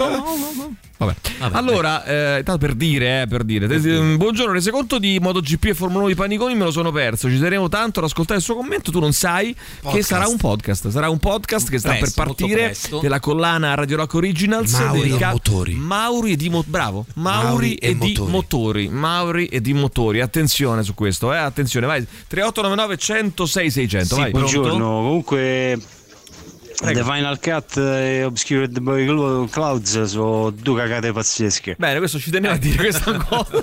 vabbè. Vabbè. Allora, eh, tanto per dire, eh, per dire. Eh, Buongiorno, rese conto di MotoGP e Formula 1 di Paniconi me lo sono perso. Ci terremo tanto ad ascoltare il suo commento. Tu non sai che Podcast. sarà un podcast. Sarà un podcast che sta Presto, per partire della collana Radio Rock Originals. Mauri e motori. Mauri e di mo- bravo. Mauri, Mauri e, e di motori. motori. Mauri e di motori. Attenzione su questo, eh. Attenzione, vai. 3899 106 600. vai. buongiorno. Comunque, The Final Cut e Obscured by Clou- Clouds sono due cagate pazzesche. Bene, questo ci tenevo a dire questa cosa.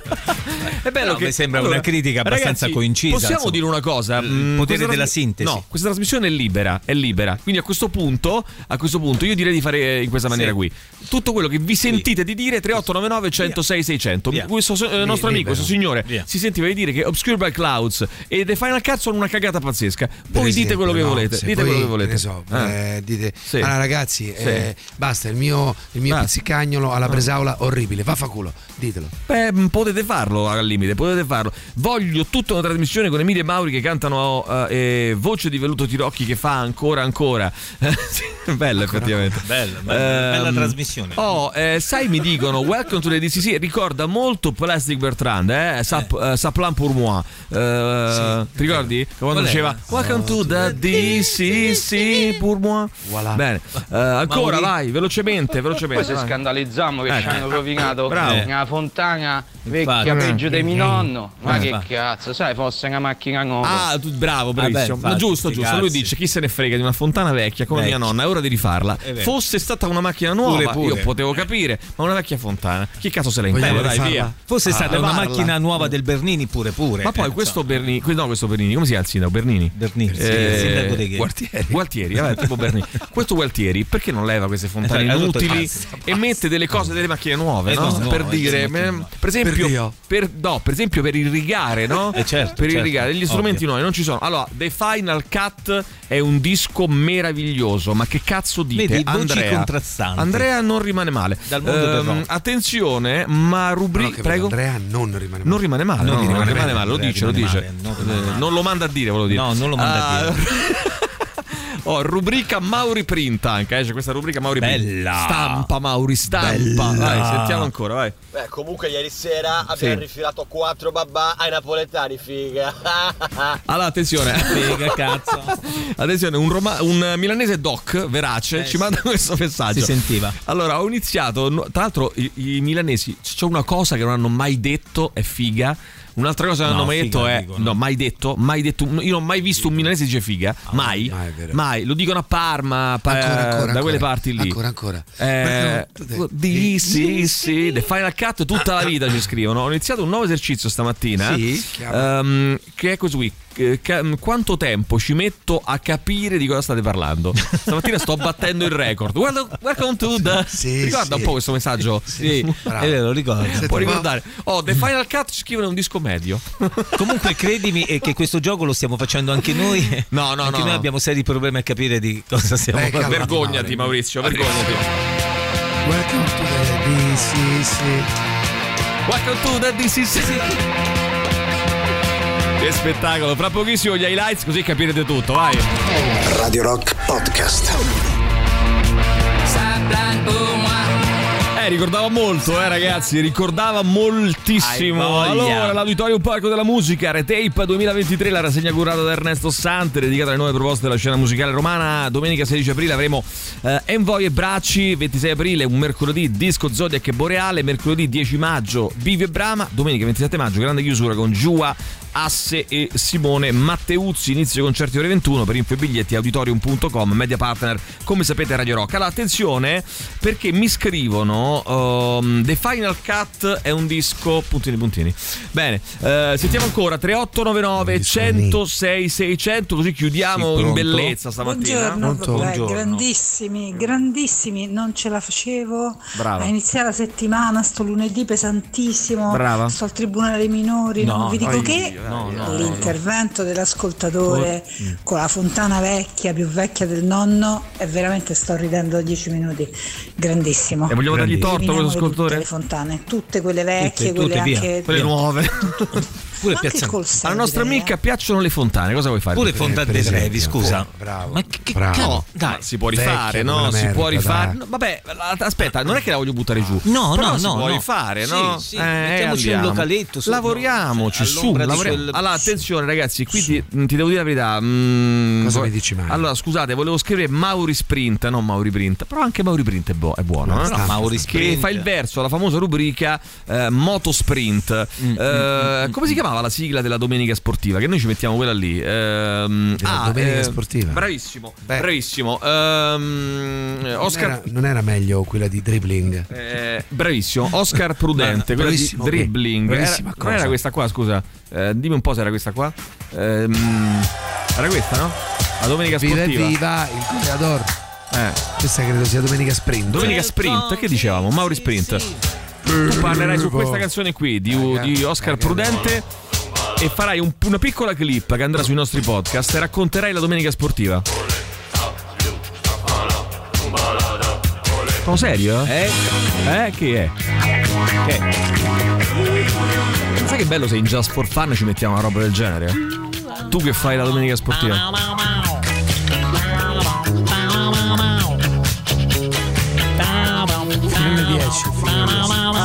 È bello No, che mi sembra una critica abbastanza ragazzi, coincisa, Possiamo insomma. dire una cosa? Il Mm, potere della trasmi- sintesi. No, questa trasmissione è libera, è libera. Quindi a questo punto, a questo punto io direi di fare in questa maniera Sì. qui. Tutto quello che vi sentite di dire 3899 106 600. Via. Questo eh, nostro amico, questo signore Via. si sentiva di dire che Obscure by Clouds e The Final Cut sono una cagata pazzesca. Poi Per dite quello che no, volete, dite poi, quello che che volete. ne so, Ah. eh, dite, Sì. allora ragazzi, Sì. eh, basta, il mio, il mio Ah. pizzicagnolo alla presaula orribile, vaffanculo, ditelo. Beh, mh, potete farlo al limite, potete farlo. Voglio tutta una trasmissione con Emilia e Mauri che cantano eh, eh, voce di Velluto Tirocchi che fa ancora ancora. Sì, Bello effettivamente. Bella, bella, bella Ehm, trasmissione. Oh, eh, sai, mi dicono Welcome to the DCC. Ricorda molto Plastic Bertrand, eh? Sap, eh, Saplan pour moi. Eh, Ti ricordi? Quando diceva? Welcome to the DCC pour moi. Bene, Eh, ancora Mauri? vai, velocemente, velocemente. Poi se scandalizziamo che Ecco. ci hanno rovinato Bravo. una fontana vecchia Infatti. peggio di mio nonno. Ma Eh, che cazzo, sai, fosse una macchina nuova. Ah, tu- bravo, bravissimo. infatti, No, giusto, giusto. Lui cazzi. dice: chi se ne frega di una fontana vecchia come Vecchia. mia nonna, è ora di rifarla. Fosse stata una macchina nuova, Pure, pure. io potevo capire, ma una vecchia fontana, chi cazzo se la Beh, intende? Dai, via. Fosse Ah, stata una macchina nuova del Bernini pure pure. Ma poi Eh, questo Bernini, que- no, questo Bernini, come si chiama il sindaco? Bernini? Bernini, sì, il sindaco di che? Gualtieri. Gualtieri, vabbè, tipo Bernini. Questo Gualtieri, perché non leva queste fontane Esatto, inutili basta, e mette delle cose, delle macchine nuove, Eh, no? no, per dire, nuove. per esempio, Per no, per esempio per irrigare, no? Eh, certo, per certo. irrigare, gli strumenti Ovvio. nuovi non ci sono. Allora, The Final Cut è un disco meraviglioso, ma che cazzo dite? Vedi, Andrea. contrastanti. Andrea non rimane male. Dal mondo Ehm, attenzione, ma No, rubrica, prego. Andrea non rimane male. Non rimane male, Non no, rimane non rimane male, male, lo dice, lo dice. male, non Eh. Non lo manda a dire, volevo dire. No, non lo manda a Ah, dire. Oh, rubrica Mauri Print anche, eh, c'è questa rubrica Mauri Print. Bella. Stampa Mauri, stampa. Bella. Vai, sentiamo ancora, vai. Beh, comunque ieri sera abbiamo Sì. rifilato quattro babà ai napoletani, figa. Allora, attenzione. Figa, cazzo. Attenzione, un, roma- un milanese doc verace ci manda questo messaggio. Si sentiva. Allora, ho iniziato. Tra l'altro, i, i milanesi c'è una cosa che non hanno mai detto, è figa. Un'altra cosa che non No, hanno mai detto è. dicono. No, mai detto, mai detto. Io non ho mai visto un milanese dice figa. mai. mai, vero. mai. Lo dicono a Parma, pa- Ancora, ancora, da quelle ancora. parti lì. Ancora, ancora. Eh, Perché- di sì, sì, The Final Cut tutta la vita ci scrivono. Ho iniziato un nuovo esercizio stamattina. Sì, ehm, che è così. Eh, ca- quanto tempo ci metto a capire di cosa state parlando? Stamattina sto battendo il record. Guarda, welcome to the. Sì, Ricorda sì. un po' questo messaggio? Sì, è vero, ricordo. Senti, Puoi ma- ricordare? Oh, The Final Cut ci scrivono un disco medio. Comunque credimi eh, che questo gioco lo stiamo facendo anche noi. No, no, anche no, noi no. abbiamo seri problemi a capire di cosa stiamo Beh, parlando. Vergognati, Maurizio, vergognati. Welcome to the DCC. Welcome to the DCC. Che spettacolo, fra pochissimo gli highlights così capirete tutto, vai. Radio Rock Podcast. Eh, ricordava molto, eh, ragazzi, ricordava moltissimo. Allora, l'Auditorium Parco della Musica, Retape 2023, la rassegna curata da Ernesto Sante, dedicata alle nuove proposte della scena musicale romana. Domenica 16 aprile avremo eh, Envoy e Bracci, 26 aprile, un mercoledì Disco Zodiac e Boreale, mercoledì 10 maggio Bivi e Brama, domenica 27 maggio grande chiusura con Giua Asse e Simone Matteuzzi. Inizio concerti ore 21 per info e biglietti auditorium.com, media partner, come sapete Radio Rock. Allora, attenzione perché mi scrivono um, The Final Cut è un disco puntini puntini. Bene, eh, sentiamo ancora 3899 106 600 così chiudiamo Sì, in bellezza stamattina. Buongiorno, Buongiorno. grandissimi, grandissimi, non ce la facevo Brava. a iniziare la settimana, sto lunedì pesantissimo, Brava. sto al Tribunale dei Minori, No, non vi dico no, che no, no, no, l'intervento dell'ascoltatore Mm. con la fontana vecchia, più vecchia del nonno, è veramente sto ridendo 10 minuti, grandissimo. E vogliamo dargli torto a questo ascoltatore? Tutte le fontane, tutte quelle vecchie, Tutte, quelle tutte, via. anche Quelle nuove. Pure anche il col Alla nostra amica piacciono le fontane, cosa vuoi fare? Pure Fontana dei Trevi, scusa. Bravo. Ma che, che Bravo. no, dai. si può rifare, Vecchia, no? Si merda, può rifare. No, vabbè, aspetta, non è che la voglio buttare giù. No, Però no, si no, può no. rifare, Sì, no? sì, Eh, mettiamoci un andiamo. localetto su- Lavoriamoci su. lavoriamo. quel- Allora, attenzione, ragazzi, qui ti, ti devo dire la verità. mm, Cosa mi dici, Mario? Allora, scusate, volevo scrivere Mauri Sprint, non Mauri Print, però anche Mauri Print è, buo- è buono. No, eh? sta- Mauri che Sprint. fa il verso alla famosa rubrica eh, Moto Sprint. Mm, Eh, come si chiamava la sigla della domenica sportiva? Che noi ci mettiamo quella lì. Ehm, ah, domenica eh, sportiva? Bravissimo, Beh. bravissimo. Ehm, Non Oscar. era, non era meglio quella di dribbling? eh, bravissimo, Oscar Prudente, quella di dribbling. Bravissima Era- non era questa qua, scusa. Eh, dimmi un po' se era questa qua. Ehm, era questa, no? La domenica Viva sportiva. viva il goleador. Eh, Questa credo sia domenica sprint. domenica sprint, che dicevamo? Mauri Sprint. Tu parlerai su questa canzone qui di, di Oscar Prudente e farai un- una piccola clip che andrà sui nostri podcast e racconterai la domenica sportiva. Sono serio? Eh? Eh? Che è? Che è? Sai che bello se in Just for Fun ci mettiamo una roba del genere? Tu che fai la domenica sportiva? Film 10. Ah,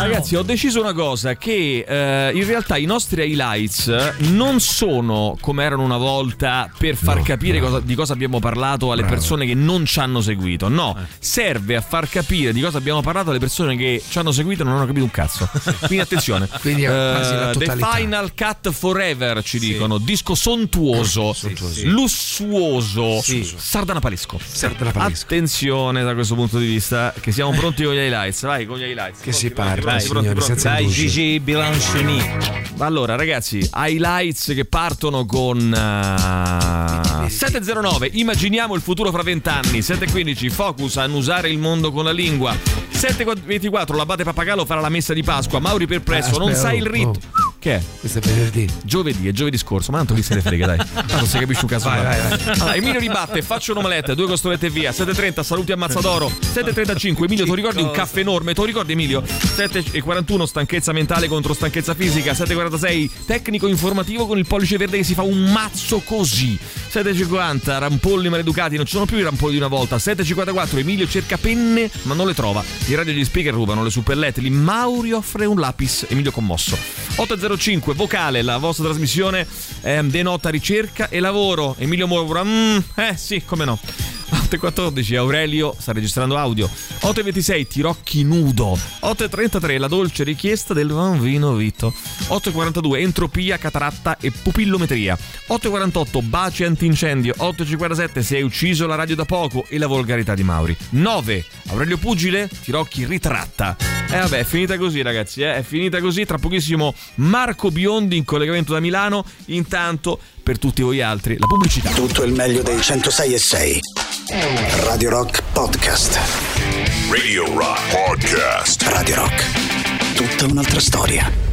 ragazzi, ho deciso una cosa: che eh, in realtà i nostri highlights non sono come erano una volta per far No, capire cosa- di cosa abbiamo parlato alle Bravo. persone che non ci hanno seguito. No, Eh. serve a far capire di cosa abbiamo parlato alle persone che ci hanno seguito e non hanno capito un cazzo. Quindi attenzione. Quindi Eh, The. Final Cut Forever ci dicono: disco sontuoso, lussuoso, Sì. sardanapalesco. Sardanapalesco. Attenzione da questo punto di vista, che siamo pronti con gli highlights. Vai con gli highlights. Che si parla, pronti, pronti, signori, pronti. senza Dai. Gigi Bilancioni. Allora, ragazzi, highlights che partono con eh, 709. Immaginiamo il futuro fra vent'anni. 715. Focus a annusare il mondo con la lingua. 724. L'abate Pappagallo farà la messa di Pasqua. Mauri Perplesso. Ah, non sai il rito. oh. Che è? Questo è venerdì. Giovedì, è giovedì scorso, ma tanto chi se ne frega, dai. Tanto si capisce un cazzo. Vai, vai, vai. Allora, Emilio ribatte, faccio un'omelette, due costolette e via. 7.30, saluti a Mazzadoro. 7.35, Emilio, tu ricordi un caffè enorme? Tu ricordi Emilio? 7.41, stanchezza mentale contro stanchezza fisica. 7.46, tecnico informativo con il pollice verde che si fa un mazzo così. 7.50, rampolli maleducati, non ci sono più i rampolli di una volta. 7.54, Emilio cerca penne ma non le trova. I radio gli speaker rubano le suppellette. Lì Mauri offre un lapis, Emilio commosso. 8.05, vocale, la vostra trasmissione ehm, denota ricerca e lavoro. Emilio Moro, mm, eh sì, come no. 8.14 Aurelio sta registrando audio. 8.26 Tirocchi nudo. 8.33 la dolce richiesta del bambino Vito. 8.42 Entropia, cataratta e pupillometria. 8.48 Baci antincendio. 8.57 Si è ucciso la radio da poco e la volgarità di Mauri. 9 Aurelio Pugile Tirocchi ritratta. E vabbè è finita così ragazzi eh? È finita così. Tra pochissimo Marco Biondi in collegamento da Milano. Intanto per tutti voi altri la pubblicità Tutto il meglio dei 106 e 6. Radio Rock Podcast. Radio Rock Podcast. Radio Rock. Tutta un'altra storia.